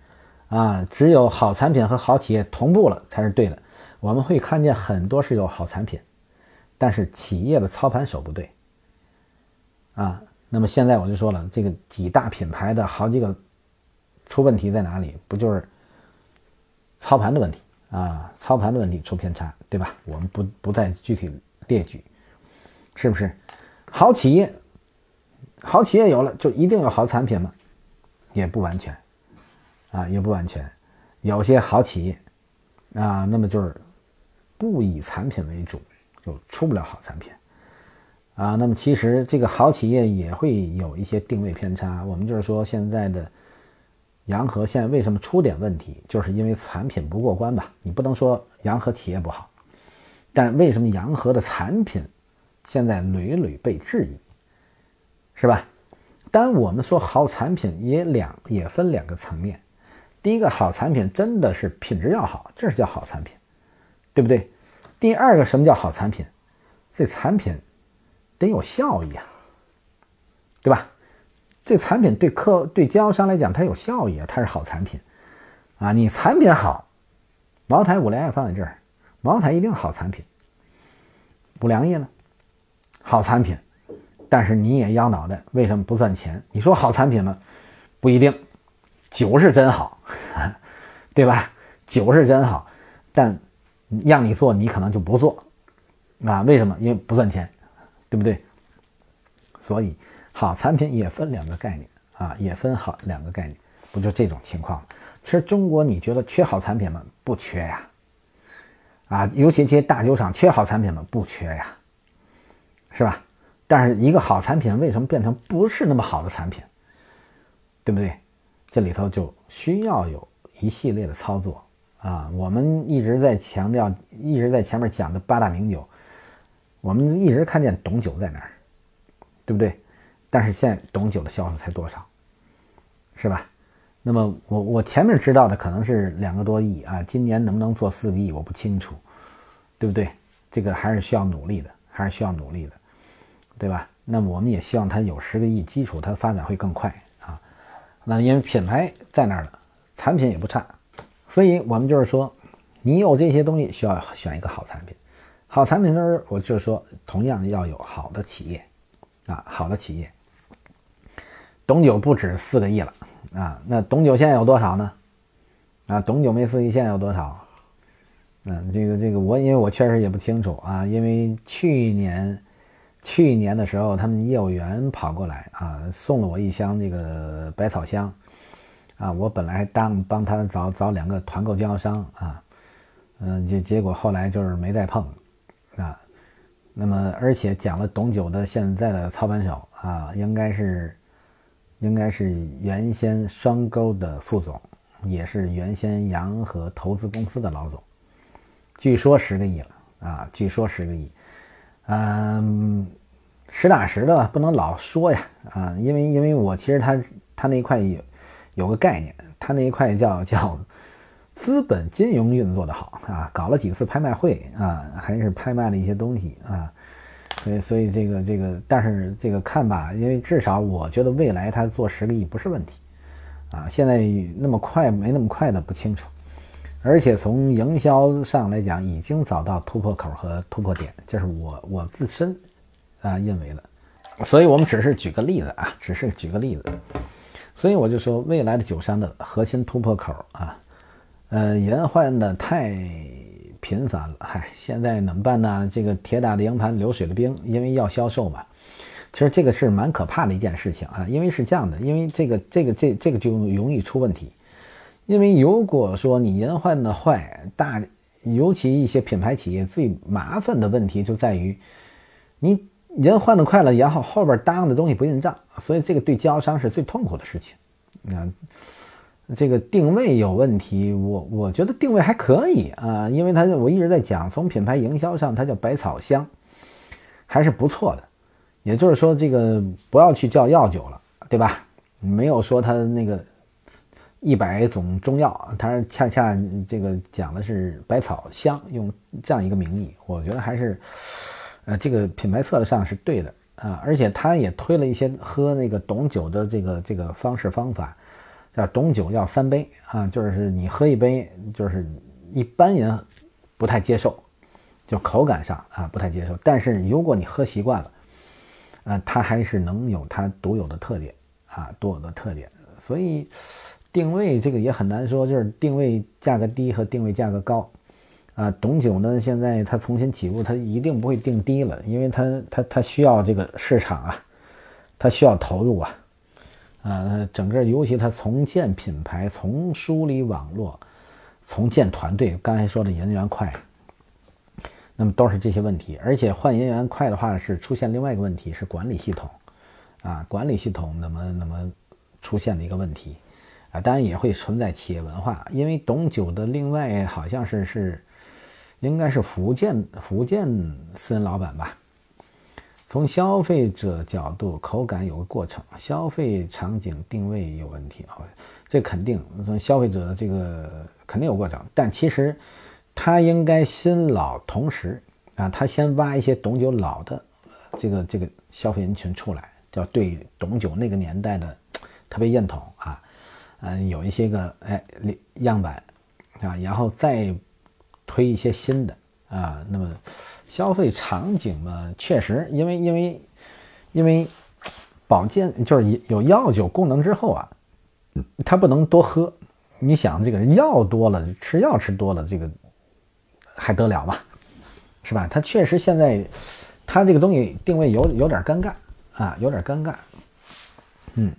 啊。只有好产品和好企业同步了才是对的。我们会看见很多是有好产品，但是企业的操盘手不对啊。那么现在我就说了，这个几大品牌的好几个出问题在哪里？不就是操盘的问题啊？操盘的问题出偏差，对吧？我们不不再具体列举，是不是？好企业，好企业有了就一定有好产品吗？也不完全啊，也不完全。有些好企业啊，那么就是不以产品为主，就出不了好产品。啊，那么其实这个好企业也会有一些定位偏差。我们就是说，现在的洋河现在为什么出点问题，就是因为产品不过关吧？你不能说洋河企业不好，但为什么洋河的产品现在屡屡被质疑，是吧？但我们说好产品也两也分两个层面，第一个好产品真的是品质要好，这是叫好产品，对不对？第二个什么叫好产品？这产品。得有效益啊，对吧？这产品对客对经销商来讲，它有效益啊，它是好产品啊。你产品好，茅台、五粮液放在这儿，茅台一定好产品。五粮液呢，好产品，但是你也要脑袋，为什么不赚钱？你说好产品吗？不一定。酒是真好，对吧？酒是真好，但让你做，你可能就不做啊？为什么？因为不赚钱。对不对？所以好产品也分两个概念啊，也分好两个概念，不就这种情况？其实中国你觉得缺好产品吗？不缺呀，啊，尤其这些大酒厂缺好产品吗？不缺呀，是吧？但是一个好产品为什么变成不是那么好的产品？对不对？这里头就需要有一系列的操作啊。我们一直在强调，一直在前面讲的八大名酒。我们一直看见董酒在那儿，对不对？但是现在董酒的销售才多少，是吧？那么我我前面知道的可能是两个多亿啊，今年能不能做四个亿我不清楚，对不对？这个还是需要努力的，还是需要努力的，对吧？那么我们也希望它有十个亿基础，它发展会更快啊。那因为品牌在那儿了，产品也不差，所以我们就是说，你有这些东西，需要选一个好产品。好产品呢，我就说，同样要有好的企业，啊，好的企业。董酒不止四个亿了，啊，那董酒现在有多少呢？啊，董酒没四亿，现在有多少？嗯，这个这个，我因为我确实也不清楚啊，因为去年去年的时候，他们业务员跑过来啊，送了我一箱这个百草香，啊，我本来当帮他找找两个团购经销商啊，嗯，结结果后来就是没再碰。那么而且讲了董酒的现在的操盘手啊，应该是应该是原先双沟的副总，也是原先洋河投资公司的老总，据说十个亿了啊，据说十个亿，嗯，实打实的不能老说呀啊，因为因为我其实他他那一块有有个概念，他那一块叫叫。资本金融运作的好啊，搞了几次拍卖会啊，还是拍卖了一些东西啊，所以所以这个这个，但是这个看吧，因为至少我觉得未来他做十个亿不是问题啊，现在那么快没那么快的不清楚，而且从营销上来讲，已经找到突破口和突破点，这是我我自身啊认为的，所以我们只是举个例子啊，只是举个例子，所以我就说未来的酒商的核心突破口啊。呃，延换的太频繁了，嗨，现在怎么办呢？这个铁打的营盘流水的兵，因为要销售嘛。其实这个是蛮可怕的一件事情啊，因为是这样的，因为这个这个这这个就容易出问题。因为如果说你延换的坏，大尤其一些品牌企业最麻烦的问题就在于，你延换的快了，然后后边答应的东西不认账，所以这个对经销商是最痛苦的事情。啊。这个定位有问题，我我觉得定位还可以啊，因为它我一直在讲，从品牌营销上，它叫百草香，还是不错的。也就是说，这个不要去叫药酒了，对吧？没有说它那个一百种中药，它恰恰这个讲的是百草香，用这样一个名义，我觉得还是，呃，这个品牌策略上是对的啊，而且他也推了一些喝那个董酒的这个这个方式方法，叫董酒要三杯啊，就是你喝一杯，就是一般人不太接受，就口感上啊不太接受，但是如果你喝习惯了，啊，它还是能有它独有的特点啊，独有的特点，所以。定位这个也很难说，就是定位价格低和定位价格高，啊，董酒呢，现在它重新起步，它一定不会定低了，因为它它它需要这个市场啊，它需要投入啊，啊，整个尤其它重建品牌、重梳理网络、重建团队，刚才说的人员快，那么都是这些问题，而且换人员快的话，是出现另外一个问题，是管理系统，啊，管理系统那么那么出现的一个问题。啊，当然也会存在企业文化，因为董酒的另外好像是是，应该是福建福建私人老板吧。从消费者角度，口感有个过程，消费场景定位有问题啊，这肯定从消费者这个肯定有过程，但其实他应该新老同时啊，他先挖一些董酒老的这个这个消费人群出来，叫对董酒那个年代的特别认同啊。嗯，有一些个哎样板啊，然后再推一些新的啊。那么消费场景嘛，确实因为因为因为保健就是有药酒功能之后啊，它不能多喝。你想这个药多了，吃药吃多了，这个还得了嘛？是吧？它确实现在它这个东西定位有有点尴尬啊，有点尴尬。嗯。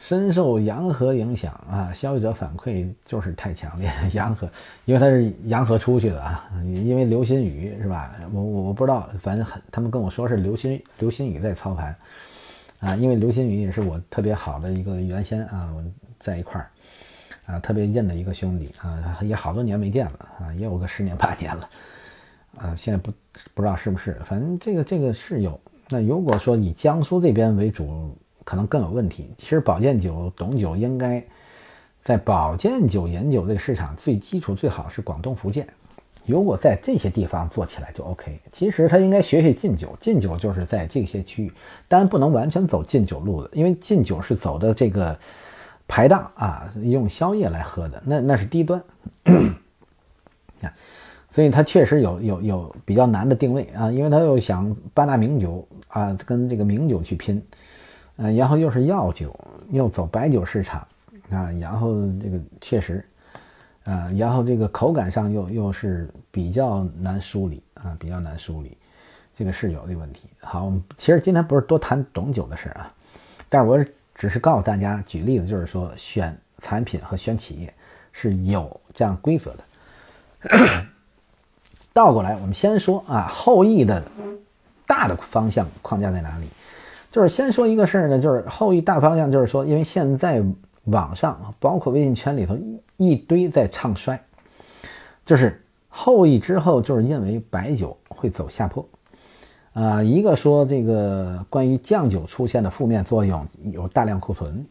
深受洋河影响啊，消费者反馈就是太强烈。洋河，因为他是洋河出去的啊，因为刘新宇是吧？我我我不知道，反正很，他们跟我说是刘新刘新宇在操盘啊，因为刘新宇也是我特别好的一个原先啊，我在一块儿啊，特别认的一个兄弟啊，也好多年没见了啊，也有个十年八年了啊，现在不不知道是不是，反正这个这个是有。那如果说以江苏这边为主。可能更有问题。其实保健酒、董酒应该在保健酒研究这个市场最基础最好是广东、福建。如果在这些地方做起来就 OK。其实他应该学学禁酒，禁酒就是在这些区域，当然不能完全走禁酒路子，因为禁酒是走的这个排档啊，用宵夜来喝的，那那是低端。啊，所以它确实有有有比较难的定位啊，因为它又想八大名酒啊，跟这个名酒去拼。嗯，然后又是药酒，又走白酒市场，啊，然后这个确实，啊，然后这个口感上又又是比较难梳理啊，比较难梳理，这个是有这个问题。好，我们其实今天不是多谈懂酒的事啊，但是我只是告诉大家，举例子就是说，选产品和选企业是有这样规则的。倒过来，我们先说啊，后羿的大的方向框架在哪里？就是先说一个事儿呢，就是后羿大方向，就是说，因为现在网上包括微信圈里头一堆在唱衰，就是后羿之后，就是因为白酒会走下坡，啊，一个说这个关于酱酒出现的负面作用有大量库存，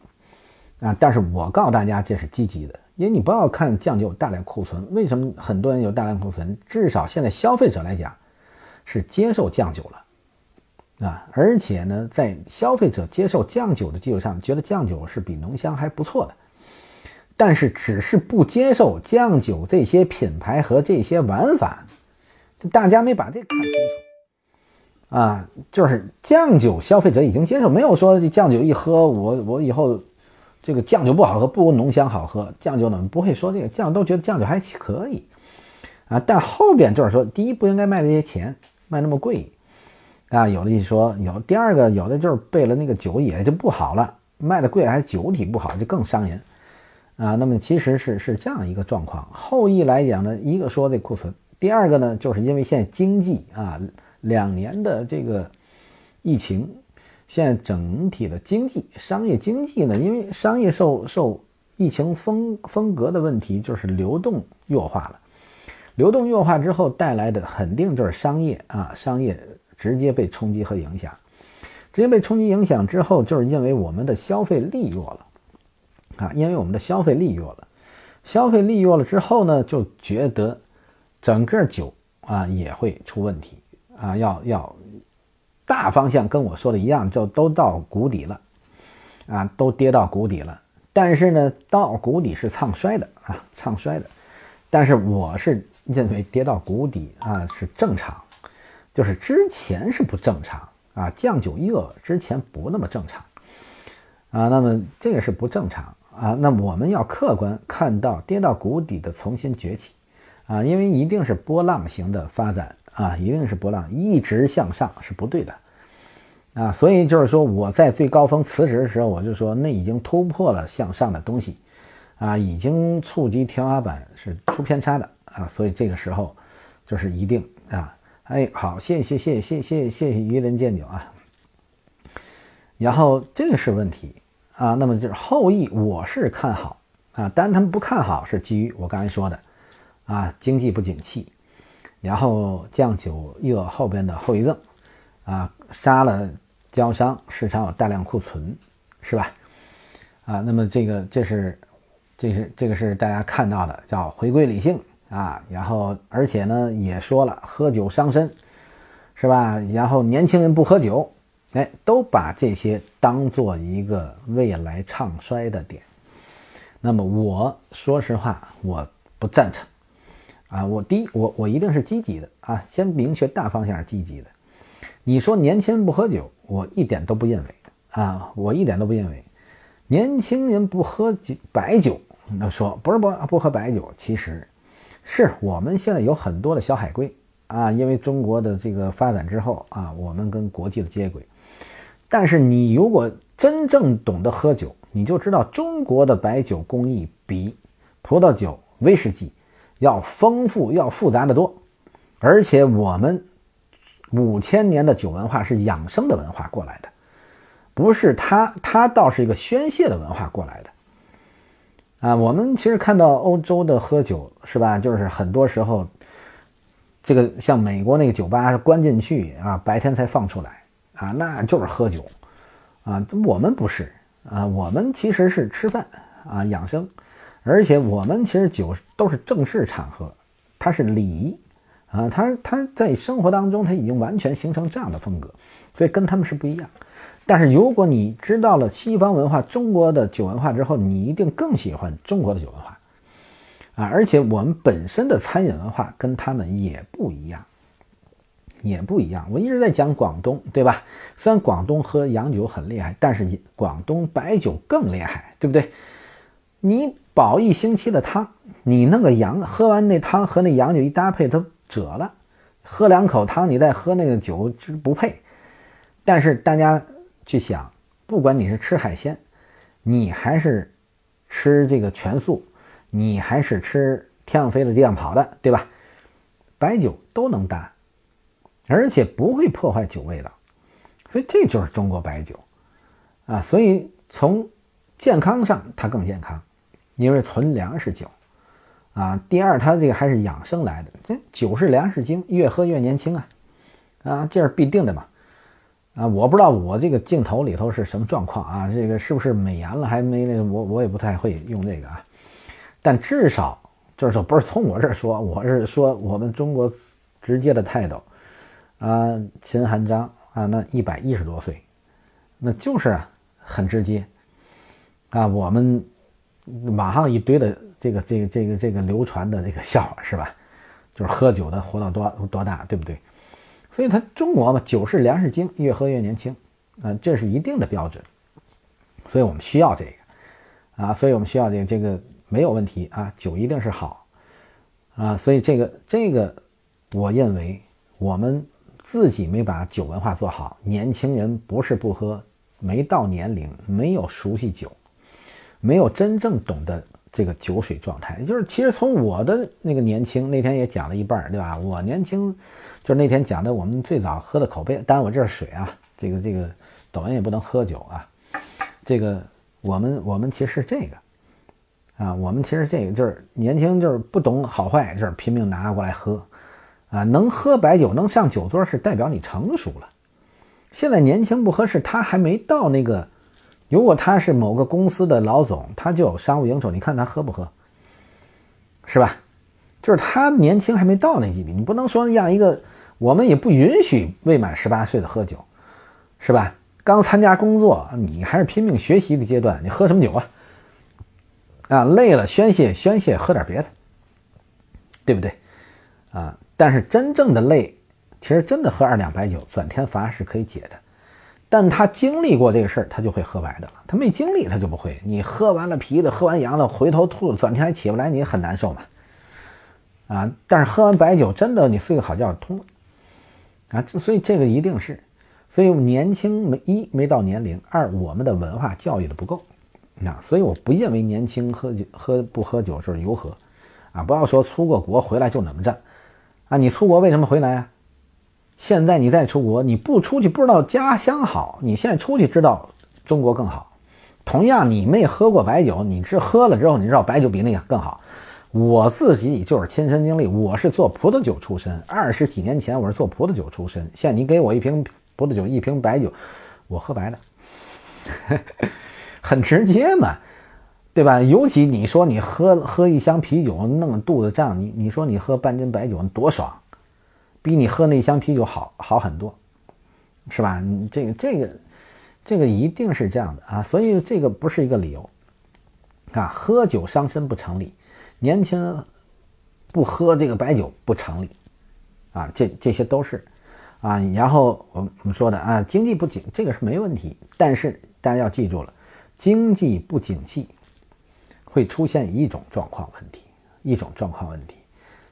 啊，但是我告诉大家这是积极的，因为你不要看酱酒有大量库存，为什么很多人有大量库存？至少现在消费者来讲是接受酱酒了。啊，而且呢，在消费者接受酱酒的基础上，觉得酱酒是比浓香还不错的，但是只是不接受酱酒这些品牌和这些玩法，大家没把这看清楚。啊，就是酱酒消费者已经接受，没有说这酱酒一喝，我我以后这个酱酒不好喝，不如浓香好喝。酱酒呢不会说这个酱都觉得酱酒还可以啊，但后边就是说，第一不应该卖那些钱，卖那么贵。啊，有的一说有，第二个有的就是备了那个酒也就不好了，卖的贵还酒体不好，就更伤人啊。那么其实是是这样一个状况。后羿来讲呢，一个说这库存，第二个呢，就是因为现在经济啊，两年的这个疫情，现在整体的经济商业经济呢，因为商业受受疫情风风格的问题，就是流动弱化了，流动弱化之后带来的肯定就是商业啊，商业。直接被冲击和影响，直接被冲击影响之后，就是因为我们的消费力弱了，啊，因为我们的消费力弱了，消费力弱了之后呢，就觉得整个酒啊也会出问题。啊，要要大方向跟我说的一样，就都到谷底了。啊，都跌到谷底了。但是呢，到谷底是唱衰的啊，唱衰的。但是我是认为跌到谷底啊是正常，就是之前是不正常啊，酱酒一恶之前不那么正常啊，那么这个是不正常啊。那我们要客观看到跌到谷底的重新崛起啊，因为一定是波浪型的发展啊，一定是波浪一直向上是不对的啊。所以就是说我在最高峰辞职的时候，我就说那已经突破了向上的东西。啊，已经触及天花板，是出偏差的啊，所以这个时候就是一定，哎，好，谢谢谢谢谢谢谢谢渔人见酒啊。然后这个是问题啊，那么就是后羿，我是看好啊，但他们不看好是基于我刚才说的啊，经济不景气，然后酱酒业后边的后遗症啊，杀了交商，市场有大量库存，是吧？啊，那么这个这是。这是这个是大家看到的，叫回归理性啊，然后而且呢也说了喝酒伤身，是吧？然后年轻人不喝酒，哎，都把这些当做一个未来唱衰的点。那么我说实话，我不赞成啊。我第一，我我一定是积极的啊，先明确大方向是积极的。你说年轻人不喝酒，我一点都不认为啊，我一点都不认为年轻人不喝酒白酒。那说不是不不喝白酒，其实是我们现在有很多的小海归啊，因为中国的这个发展之后啊，我们跟国际的接轨。但是你如果真正懂得喝酒，你就知道中国的白酒工艺比葡萄酒、威士忌要丰富、要复杂的多。而且我们五千年的酒文化是养生的文化过来的，不是它它倒是一个宣泄的文化过来的。啊，我们其实看到欧洲的喝酒是吧？就是很多时候，这个像美国那个酒吧关进去啊，白天才放出来啊，那就是喝酒啊。我们不是啊，我们其实是吃饭啊，养生，而且我们其实酒都是正式场合，它是礼仪啊，它它在生活当中它已经完全形成这样的风格，所以跟他们是不一样。但是如果你知道了西方文化、中国的酒文化之后，你一定更喜欢中国的酒文化啊！而且我们本身的餐饮文化跟他们也不一样，也不一样。我一直在讲广东，对吧？虽然广东喝洋酒很厉害，但是广东白酒更厉害，对不对？你煲一星期的汤，你那个洋喝完那汤和那洋酒一搭配，它褶了。喝两口汤，你再喝那个酒就不配。但是大家。去想，不管你是吃海鲜，你还是吃这个全素，你还是吃天上飞的地上跑的，对吧？白酒都能搭，而且不会破坏酒味道，所以这就是中国白酒啊。所以从健康上它更健康，因为纯粮食酒啊。第二，它这个还是养生来的，这酒是粮食精，越喝越年轻啊啊，这是必定的嘛。啊，我不知道我这个镜头里头是什么状况啊？这个是不是美颜了？还没那个我我也不太会用这个啊。但至少就是说，不是从我这儿说，我是说我们中国直接的态度啊。秦汉章啊，那一百一十多岁，那就是很直接啊。我们马上一堆的这个这个这个这个流传的这个笑话是吧？就是喝酒的活到多多大，对不对？所以它中国嘛，酒是粮食精，越喝越年轻，啊，这是一定的标准。所以我们需要这个，啊，所以我们需要这个，这个没有问题啊，酒一定是好，啊，所以这个这个，我认为我们自己没把酒文化做好，年轻人不是不喝，没到年龄，没有熟悉酒，没有真正懂得。这个酒水状态，就是其实从我的那个年轻那天也讲了一半，对吧？我年轻就是那天讲的我们最早喝的口碑，当然我这是水啊，这个这个抖音也不能喝酒啊。这个我们我们其实是这个啊，我们其实这个就是年轻就是不懂好坏，就是拼命拿过来喝啊。能喝白酒能上酒桌是代表你成熟了。现在年轻不合适他还没到那个如果他是某个公司的老总，他就有商务应酬，你看他喝不喝，是吧？就是他年轻还没到那级别，你不能说让一个，我们也不允许未满十八岁的喝酒，是吧？刚参加工作，你还是拼命学习的阶段，你喝什么酒啊？啊，累了宣泄宣泄，喝点别的，对不对？啊，但是真正的累，其实真的喝二两白酒，转天乏是可以解的。但他经历过这个事儿，他就会喝白的了。他没经历，他就不会。你喝完了啤的，喝完洋的，回头吐了，转天还起不来，你很难受嘛。啊，但是喝完白酒，真的你睡个好觉通了。啊，所以这个一定是，所以年轻没一没到年龄，二我们的文化教育的不够。啊，所以我不认为年轻喝酒喝不喝酒就是游喝。啊，不要说出过国回来就怎么着。啊，你出国为什么回来啊？现在你再出国，你不出去不知道家乡好，你现在出去知道中国更好。同样，你没喝过白酒，你是喝了之后，你知道白酒比那个更好。我自己就是亲身经历，我是做葡萄酒出身，二十几年前我是做葡萄酒出身。现在你给我一瓶葡萄酒，一瓶白酒，我喝白的，很直接嘛，对吧？尤其你说你喝喝一箱啤酒弄肚子胀，你你说你喝半斤白酒多爽。比你喝那箱啤酒好好很多，是吧？这个这个这个一定是这样的啊，所以这个不是一个理由啊。喝酒伤身不成立，年轻人不喝这个白酒不成立啊。这这些都是啊。然后我我们说的啊，经济不景，这个是没问题。但是大家要记住了，经济不景气会出现一种状况问题，一种状况问题。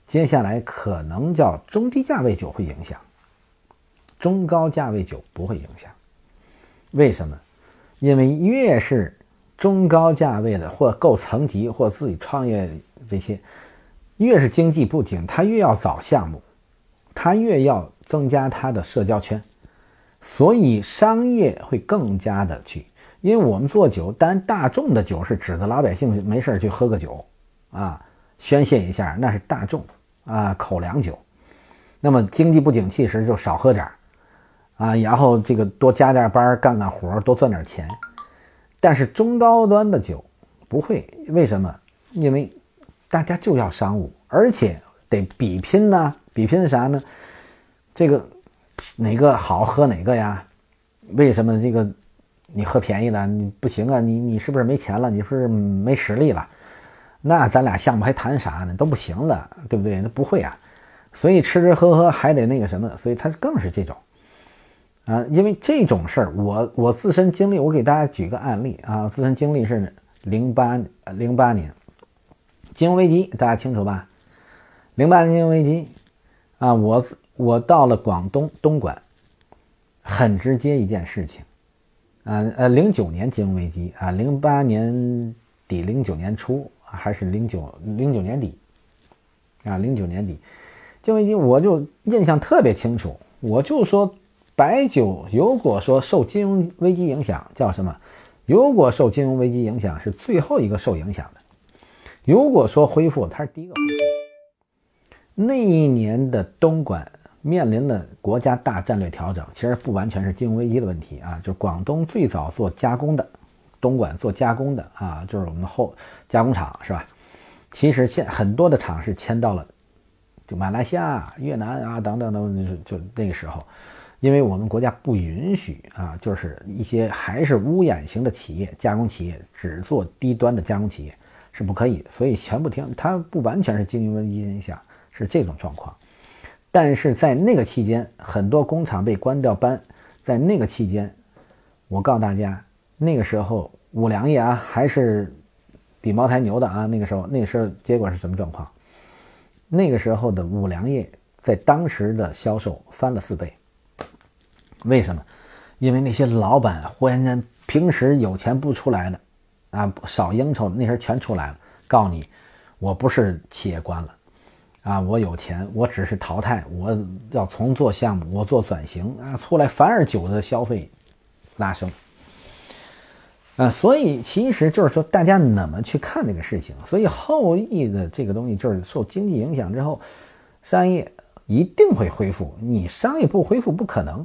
接下来可能叫中低价位酒会影响，中高价位酒不会影响。为什么？因为越是中高价位的或够层级或自己创业这些，越是经济不景，他越要找项目，他越要增加他的社交圈，所以商业会更加的去。因为我们做酒，但大众的酒是指的老百姓没事去喝个酒啊，宣泄一下，那是大众。啊，口粮酒，那么经济不景气时就少喝点儿，啊，然后这个多加点班干干活多赚点钱。但是中高端的酒不会，为什么？因为大家就要商务，而且得比拼呢。比拼啥呢？这个哪个好喝哪个呀？为什么这个你喝便宜的你不行啊？你你是不是没钱了？你是不是没实力了？那咱俩项目还谈啥呢？都不行了，对不对？那不会啊，所以吃吃喝喝还得那个什么，所以他更是这种啊。因为这种事儿，我我自身经历，我给大家举个案例啊。自身经历是零八零八年金融危机，大家清楚吧？零八年金融危机啊，我我到了广东东莞，很直接一件事情啊。呃，零九年金融危机啊，零八年底零九年初。还是零九零九年底，啊，零九年底，金融危机我就印象特别清楚。我就说，白酒如果说受金融危机影响，叫什么？如果受金融危机影响，是最后一个受影响的。如果说恢复，它是第一个恢复。那一年的东莞面临了国家大战略调整，其实不完全是金融危机的问题啊，就广东最早做加工的。东莞做加工的啊，就是我们后加工厂是吧？其实现很多的厂是迁到了就马来西亚、越南啊等等等，就就那个时候，因为我们国家不允许啊，就是一些还是污染型的企业、加工企业只做低端的加工企业是不可以，所以全部停。它不完全是经营危机影响，是这种状况。但是在那个期间，很多工厂被关掉班，在那个期间，我告诉大家。那个时候五粮液啊还是比茅台牛的啊。那个时候，那个时候结果是什么状况？那个时候的五粮液在当时的销售翻了四倍。为什么？因为那些老板忽然间平时有钱不出来的啊，少应酬，那时候全出来了，告诉你，我不是企业关了啊，我有钱，我只是淘汰，我要重做项目，我做转型啊，出来反而酒的消费拉升。啊，所以其实就是说，大家怎么去看这个事情？所以后羿的这个东西就是受经济影响之后，商业一定会恢复。你商业不恢复不可能